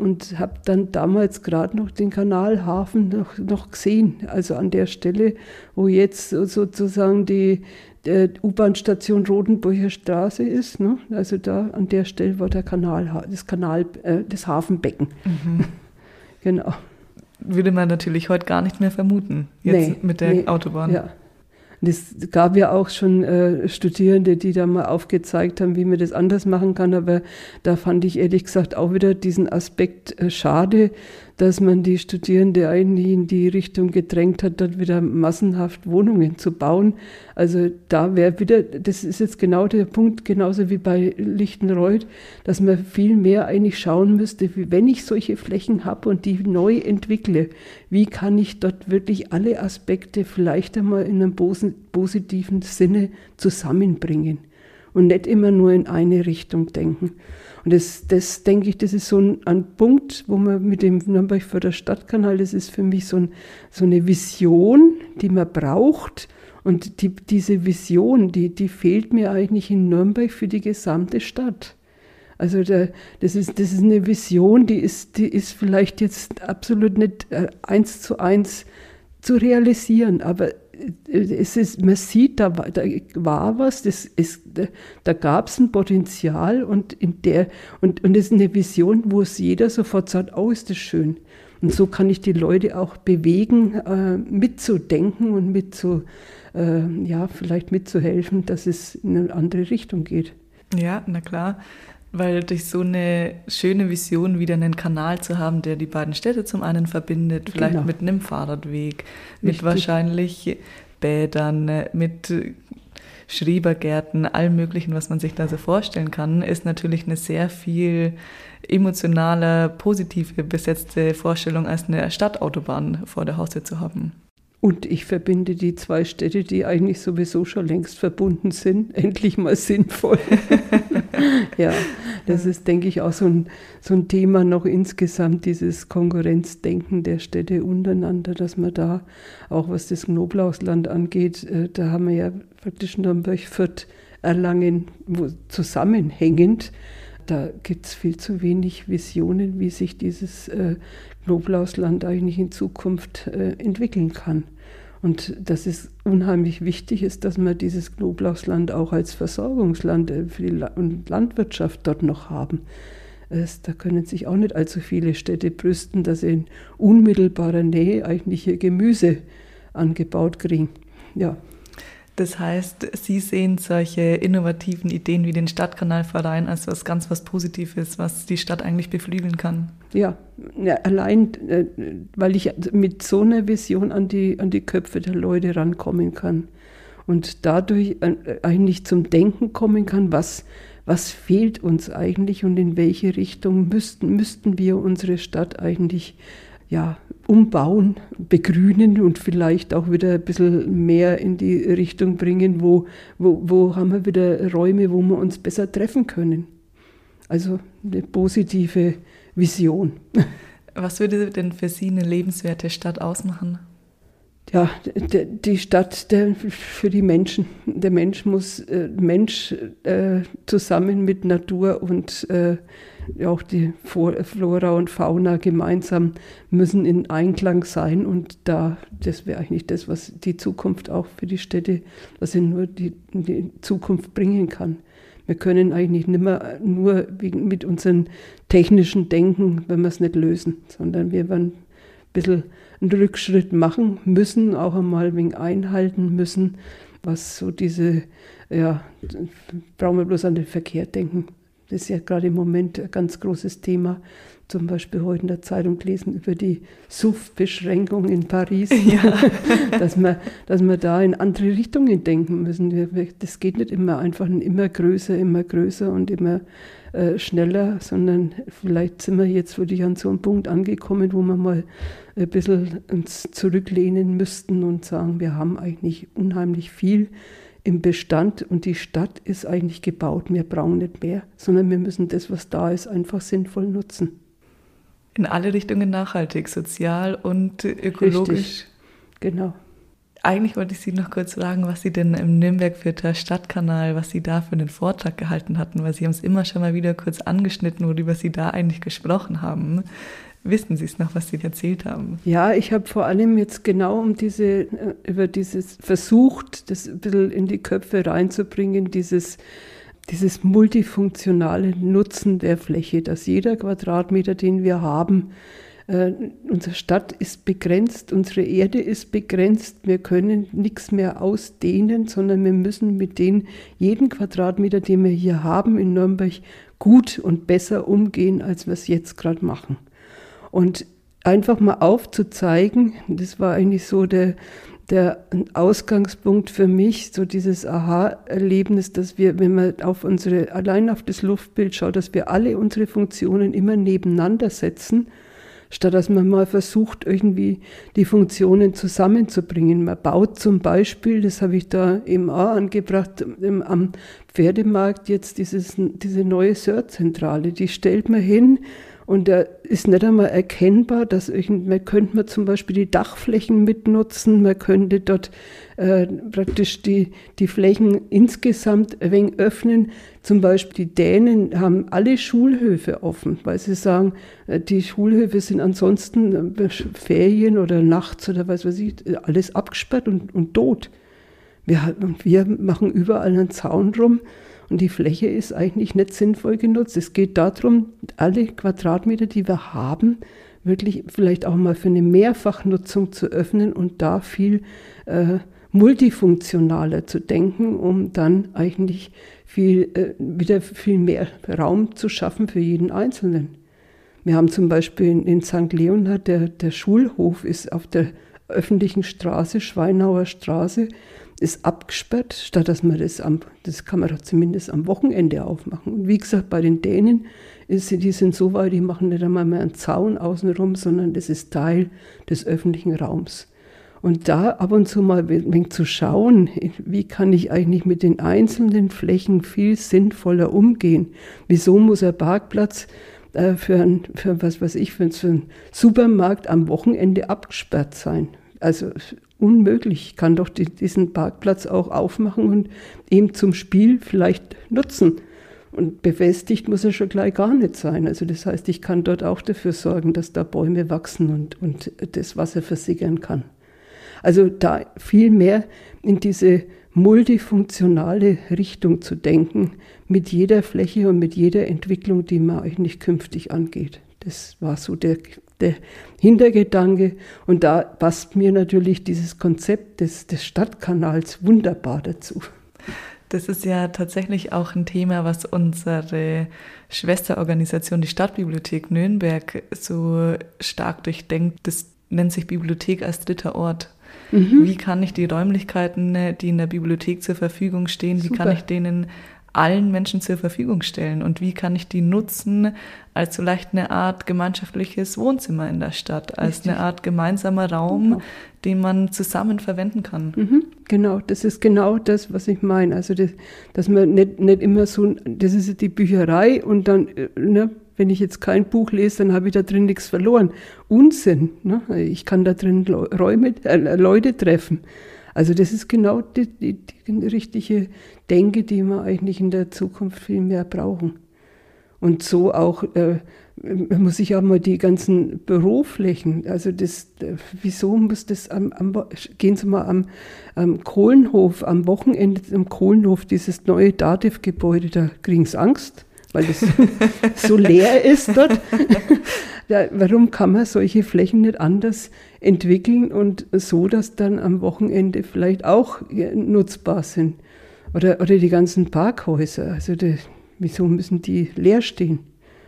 und habe dann damals gerade noch den Kanalhafen noch, noch gesehen. Also an der Stelle, wo jetzt sozusagen die, U-Bahn-Station Rodenburger Straße ist. Ne? Also da an der Stelle war der Kanal, das Kanal, äh, das Hafenbecken. Mhm. genau. würde man natürlich heute gar nicht mehr vermuten, jetzt Nee, mit der nee, Autobahn. Ja. Und Es gab ja auch schon äh, Studierende, die da mal aufgezeigt haben, wie man das anders machen kann. Aber da fand ich ehrlich gesagt auch wieder diesen Aspekt äh, schade, dass man die Studierende eigentlich in die Richtung gedrängt hat, dort wieder massenhaft Wohnungen zu bauen. Also da wäre wieder, das ist jetzt genau der Punkt, genauso wie bei Lichtenreuth, dass man viel mehr eigentlich schauen müsste, wie wenn ich solche Flächen habe und die neu entwickle, wie kann ich dort wirklich alle Aspekte vielleicht einmal in einem posi- positiven Sinne zusammenbringen und nicht immer nur in eine Richtung denken. Und das, das denke ich, das ist so ein, ein Punkt, wo man mit dem Nürnberg für der Stadtkanal, das ist für mich so, ein, so eine Vision, die man braucht. Und die, diese Vision, die, die fehlt mir eigentlich in Nürnberg für die gesamte Stadt. Also der, das, ist, das ist eine Vision, die ist, die ist vielleicht jetzt absolut nicht äh, eins zu eins zu realisieren, aber es ist, man sieht, da, war- da war was, das ist, da, gab es ein Potenzial und in der und und es ist eine Vision, wo es jeder sofort sagt, oh, ist das schön. Und so kann ich die Leute auch bewegen, äh, mitzudenken und mit zu, äh, ja, vielleicht mitzuhelfen, dass es in eine andere Richtung geht. Ja, na klar. Weil durch so eine schöne Vision wieder einen Kanal zu haben, der die beiden Städte zum einen verbindet, vielleicht Genau. mit einem Fahrradweg, mit Richtig. wahrscheinlich Bädern, mit Schrebergärten, allem Möglichen, was man sich da so vorstellen kann, ist natürlich eine sehr viel emotionaler, positive besetzte Vorstellung, als eine Stadtautobahn vor der Haustür zu haben. Und ich verbinde die zwei Städte, die eigentlich sowieso schon längst verbunden sind, endlich mal sinnvoll. ja, das ist, denke ich, auch so ein, so ein Thema noch insgesamt, dieses Konkurrenzdenken der Städte untereinander, dass man da, auch was das Knoblauchsland angeht, äh, da haben wir ja praktisch Nürnberg, Fürth, Erlangen wo, zusammenhängend. Da gibt es viel zu wenig Visionen, wie sich dieses äh, Knoblauchsland eigentlich in Zukunft äh, entwickeln kann. Und dass es unheimlich wichtig ist, dass wir dieses Knoblauchsland auch als Versorgungsland äh, für die Landwirtschaft dort noch haben. Da können sich auch nicht allzu viele Städte brüsten, dass sie in unmittelbarer Nähe eigentlich ihr Gemüse angebaut kriegen. Ja, Das heißt, Sie sehen solche innovativen Ideen wie den Stadtkanalverein als was ganz was Positives, was die Stadt eigentlich beflügeln kann. Ja, allein, äh, weil ich mit so einer Vision an die, an die Köpfe der Leute rankommen kann und dadurch äh, eigentlich zum Denken kommen kann, was, was fehlt uns eigentlich und in welche Richtung müssten, müssten wir unsere Stadt eigentlich ja, umbauen, begrünen und vielleicht auch wieder ein bisschen mehr in die Richtung bringen, wo, wo, wo haben wir wieder Räume, wo wir uns besser treffen können. Also eine positive Vision. Was würde denn für Sie eine lebenswerte Stadt ausmachen? Ja, die Stadt der, für die Menschen. Der Mensch muss, äh, Mensch äh, zusammen mit Natur und äh, auch die Flora und Fauna gemeinsam müssen in Einklang sein. Und da, das wäre eigentlich das, was die Zukunft auch für die Städte, was sie nur die, die Zukunft bringen kann. Wir können eigentlich nicht mehr nur wegen, mit unserem technischen Denken, wenn wir es nicht lösen, sondern wir werden ein bisschen einen Rückschritt machen müssen, auch einmal wegen einhalten müssen, was so diese, ja, brauchen wir bloß an den Verkehr denken. Das ist ja gerade im Moment ein ganz großes Thema. Zum Beispiel heute in der Zeitung gelesen über die SUV-Beschränkung in Paris, Ja. dass, wir, dass wir da in andere Richtungen denken müssen. Das geht nicht immer einfach immer größer, immer größer und immer äh, schneller, sondern vielleicht sind wir jetzt wirklich an so einem Punkt angekommen, wo wir mal ein bisschen uns zurücklehnen müssten und sagen, wir haben eigentlich unheimlich viel im Bestand und die Stadt ist eigentlich gebaut. Wir brauchen nicht mehr, sondern wir müssen das, was da ist, einfach sinnvoll nutzen. In alle Richtungen nachhaltig, sozial und ökologisch. Richtig. Genau. Eigentlich wollte ich Sie noch kurz fragen, was Sie denn im Nürnberg-Fürther Stadtkanal, was Sie da für einen Vortrag gehalten hatten, weil Sie haben es immer schon mal wieder kurz angeschnitten, worüber Sie da eigentlich gesprochen haben. Wissen Sie es noch, was Sie erzählt haben? Ja, ich habe vor allem jetzt genau um diese, äh, über dieses versucht, das ein bisschen in die Köpfe reinzubringen, dieses, dieses multifunktionale Nutzen der Fläche, dass jeder Quadratmeter, den wir haben, Äh, unsere Stadt ist begrenzt, unsere Erde ist begrenzt. Wir können nichts mehr ausdehnen, sondern wir müssen mit den jeden Quadratmeter, den wir hier haben in Nürnberg, gut und besser umgehen, als wir es jetzt gerade machen. Und einfach mal aufzuzeigen, das war eigentlich so der, der Ausgangspunkt für mich, so dieses Aha-Erlebnis, dass wir, wenn man auf unsere, allein auf das Luftbild schaut, dass wir alle unsere Funktionen immer nebeneinander setzen, statt dass man mal versucht, irgendwie die Funktionen zusammenzubringen. Man baut zum Beispiel, das habe ich da eben auch angebracht, am Pferdemarkt jetzt dieses, diese neue Sörzentrale, die stellt man hin, und da ist nicht einmal erkennbar, dass man könnte man zum Beispiel die Dachflächen mitnutzen, man könnte dort äh, praktisch die, die Flächen insgesamt ein wenig öffnen. Zum Beispiel die Dänen haben alle Schulhöfe offen, weil sie sagen, äh, die Schulhöfe sind ansonsten äh, Ferien oder nachts oder was weiß ich, alles abgesperrt und, und tot. Wir, wir machen überall einen Zaun rum und die Fläche ist eigentlich nicht sinnvoll genutzt. Es geht darum, alle Quadratmeter, die wir haben, wirklich vielleicht auch mal für eine Mehrfachnutzung zu öffnen und da viel äh, multifunktionaler zu denken, um dann eigentlich viel, äh, wieder viel mehr Raum zu schaffen für jeden Einzelnen. Wir haben zum Beispiel in, St. Leonhard, der, der Schulhof ist auf der öffentlichen Straße, Schweinauer Straße, ist abgesperrt, statt dass man das am, das kann man doch zumindest am Wochenende aufmachen. Und wie gesagt, bei den Dänen ist, die sind so weit, die machen nicht einmal mehr einen Zaun außenrum, sondern das ist Teil des öffentlichen Raums. Und da ab und zu mal zu schauen, wie kann ich eigentlich mit den einzelnen Flächen viel sinnvoller umgehen? Wieso muss ein Parkplatz äh, für, ein, für was weiß ich, für einen Supermarkt am Wochenende abgesperrt sein? Also unmöglich. Ich kann doch die, diesen Parkplatz auch aufmachen und eben zum Spiel vielleicht nutzen. Und befestigt muss er schon gleich gar nicht sein. Also das heißt, ich kann dort auch dafür sorgen, dass da Bäume wachsen und, und das Wasser versickern kann. Also da viel mehr in diese multifunktionale Richtung zu denken, mit jeder Fläche und mit jeder Entwicklung, die man eigentlich künftig angeht. Das war so der der Hintergedanke. Und da passt mir natürlich dieses Konzept des, des Stadtkanals wunderbar dazu. Das ist ja tatsächlich auch ein Thema, was unsere Schwesterorganisation, die Stadtbibliothek Nürnberg, so stark durchdenkt. Das nennt sich Bibliothek als dritter Ort. Mhm. Wie kann ich die Räumlichkeiten, die in der Bibliothek zur Verfügung stehen, wie kann ich denen allen Menschen zur Verfügung stellen und wie kann ich die nutzen als vielleicht eine Art gemeinschaftliches Wohnzimmer in der Stadt, als Richtig. eine Art gemeinsamer Raum, genau. den man zusammen verwenden kann. Mhm, genau, das ist genau das, was ich meine. Also, das, dass man nicht, nicht immer so, das ist die Bücherei und dann, äh, ne, wenn ich jetzt kein Buch lese, dann habe ich da drin nichts verloren. Unsinn. Ne? Ich kann da drin Räume, äh, Leute treffen. Also das ist genau die, die, die, richtige Denke, die wir eigentlich in der Zukunft viel mehr brauchen. Und so auch äh, muss ich auch mal die ganzen Büroflächen, also das, wieso muss das am, am gehen Sie mal am, am, Kohlenhof, am Wochenende am Kohlenhof, dieses neue Dativ-Gebäude, da kriegen Sie Angst, weil das so leer ist dort. Ja, warum kann man solche Flächen nicht anders entwickeln und so, dass dann am Wochenende vielleicht auch nutzbar sind? Oder, oder die ganzen Parkhäuser, also die, wieso müssen die leer stehen?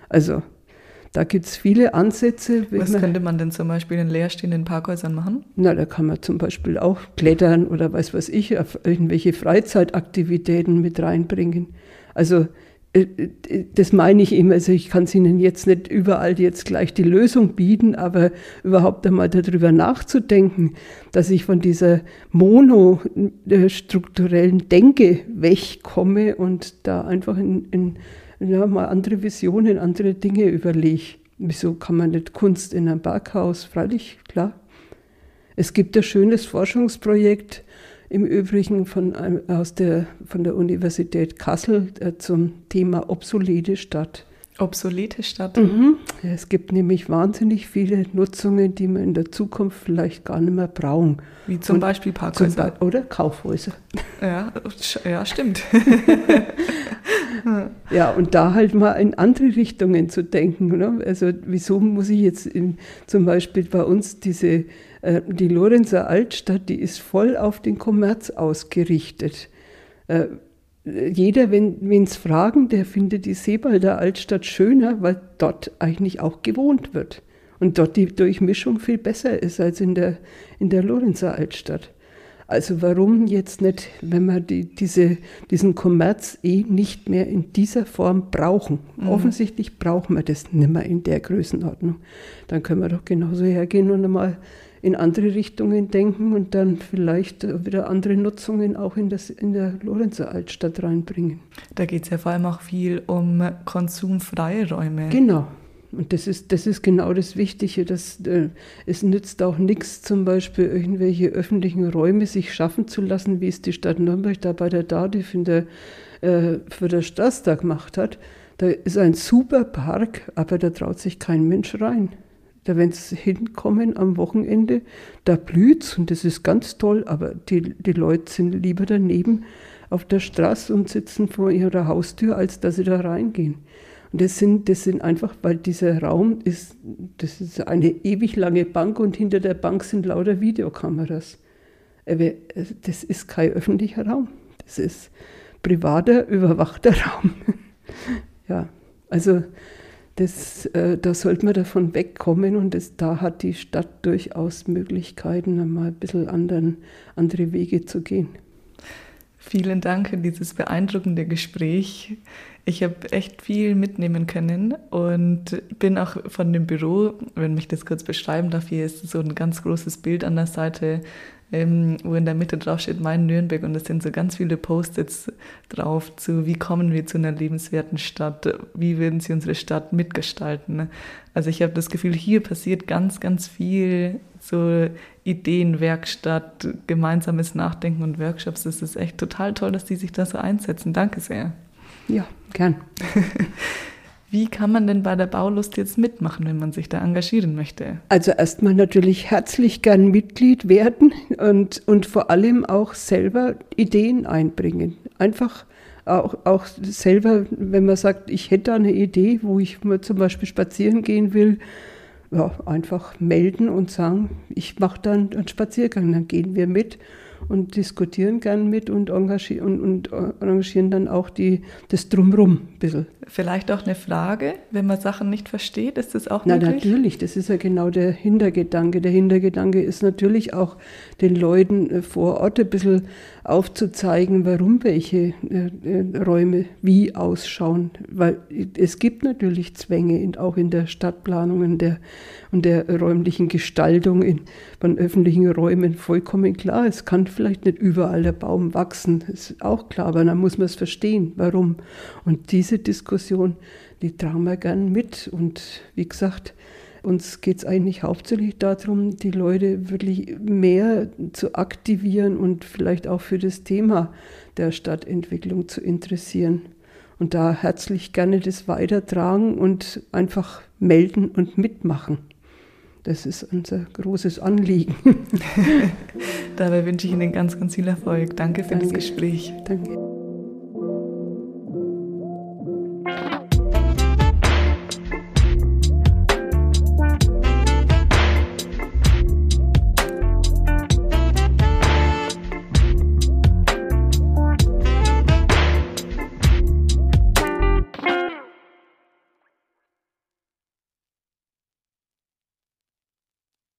Also da gibt es viele Ansätze. Was könnte man denn zum Beispiel in leerstehenden Parkhäusern machen? Na, da kann man zum Beispiel auch klettern oder was weiß ich, auf irgendwelche Freizeitaktivitäten mit reinbringen. Also das meine ich immer, also ich kann es Ihnen jetzt nicht überall jetzt gleich die Lösung bieten, aber überhaupt einmal darüber nachzudenken, dass ich von dieser monostrukturellen Denke wegkomme und da einfach in, in ja, mal andere Visionen, andere Dinge überlege. Wieso kann man nicht Kunst in einem Berghaus? Freilich, klar. Es gibt ein schönes Forschungsprojekt, im Übrigen von, aus der, von der Universität Kassel äh, zum Thema obsolete Stadt. Obsolete Stadt. Mhm. Es gibt nämlich wahnsinnig viele Nutzungen, die wir in der Zukunft vielleicht gar nicht mehr brauchen. Wie zum Und Beispiel Parkhäuser. Zum oder Kaufhäuser. Ja, ja, stimmt. Ja, und da halt mal in andere Richtungen zu denken. Ne? Also wieso muss ich jetzt in, zum Beispiel bei uns diese, die Lorenzer Altstadt, die ist voll auf den Kommerz ausgerichtet. Äh, jeder, wenn es fragen, der findet die Seebalder Altstadt schöner, weil dort eigentlich auch gewohnt wird. Und dort die Durchmischung viel besser ist als in der, in der Lorenzer Altstadt. Also warum jetzt nicht, wenn wir die, diese, diesen Kommerz eh nicht mehr in dieser Form brauchen? Mhm. Offensichtlich brauchen wir das nicht mehr in der Größenordnung. Dann können wir doch genauso hergehen und einmal in andere Richtungen denken und dann vielleicht wieder andere Nutzungen auch in, das, in der Lorenzer Altstadt reinbringen. Da geht es ja vor allem auch viel um konsumfreie Räume. Genau. Und das ist, das ist genau das Wichtige. Dass, äh, es nützt auch nichts, zum Beispiel irgendwelche öffentlichen Räume sich schaffen zu lassen, wie es die Stadt Nürnberg da bei der DADIF in der, äh, für den Straßtag gemacht hat. Da ist ein super Park, aber da traut sich kein Mensch rein. Da, wenn sie hinkommen am Wochenende, da blüht's und das ist ganz toll, aber die, die Leute sind lieber daneben auf der Straße und sitzen vor ihrer Haustür, als dass sie da reingehen. Und das sind, das sind einfach, weil dieser Raum ist, das ist eine ewig lange Bank und hinter der Bank sind lauter Videokameras. Das ist kein öffentlicher Raum. Das ist privater, überwachter Raum. ja, also das, äh, da sollte man davon wegkommen und das, da hat die Stadt durchaus Möglichkeiten, einmal ein bisschen anderen, andere Wege zu gehen. Vielen Dank für dieses beeindruckende Gespräch. Ich habe echt viel mitnehmen können und bin auch von dem Büro, wenn mich das kurz beschreiben darf, hier ist so ein ganz großes Bild an der Seite ähm, wo in der Mitte drauf steht Mein Nürnberg und es sind so ganz viele Post-its drauf zu, wie kommen wir zu einer lebenswerten Stadt, wie würden sie unsere Stadt mitgestalten. Also ich habe das Gefühl, hier passiert ganz, ganz viel so Ideenwerkstatt, gemeinsames Nachdenken und Workshops. Das ist echt total toll, dass die sich da so einsetzen. Danke sehr. Ja, gern. Wie kann man denn bei der Baulust jetzt mitmachen, wenn man sich da engagieren möchte? Also erstmal natürlich herzlich gern Mitglied werden und, und vor allem auch selber Ideen einbringen. Einfach auch, auch selber, wenn man sagt, ich hätte eine Idee, wo ich mal zum Beispiel spazieren gehen will, ja, einfach melden und sagen, ich mache dann einen Spaziergang, dann gehen wir mit und diskutieren gern mit und, engagieren, und, und engagieren dann auch die, das Drumrum ein bisschen. Vielleicht auch eine Frage, wenn man Sachen nicht versteht, ist das auch Na, möglich? natürlich, das ist ja genau der Hintergedanke. Der Hintergedanke ist natürlich auch den Leuten äh, vor Ort ein bisschen aufzuzeigen, warum welche äh, äh, Räume wie ausschauen. Weil es gibt natürlich Zwänge, auch in der Stadtplanung und der, und der räumlichen Gestaltung in, von öffentlichen Räumen vollkommen klar. Es kann vielleicht nicht überall der Baum wachsen, ist auch klar, aber dann muss man es verstehen, warum. Und diese Diskussion, die tragen wir gern mit. Und wie gesagt, uns geht es eigentlich hauptsächlich darum, die Leute wirklich mehr zu aktivieren und vielleicht auch für das Thema der Stadtentwicklung zu interessieren. Und da herzlich gerne das weitertragen und einfach melden und mitmachen. Das ist unser großes Anliegen. Dabei wünsche ich Ihnen ganz, ganz viel Erfolg. Danke für Danke. das Gespräch. Danke.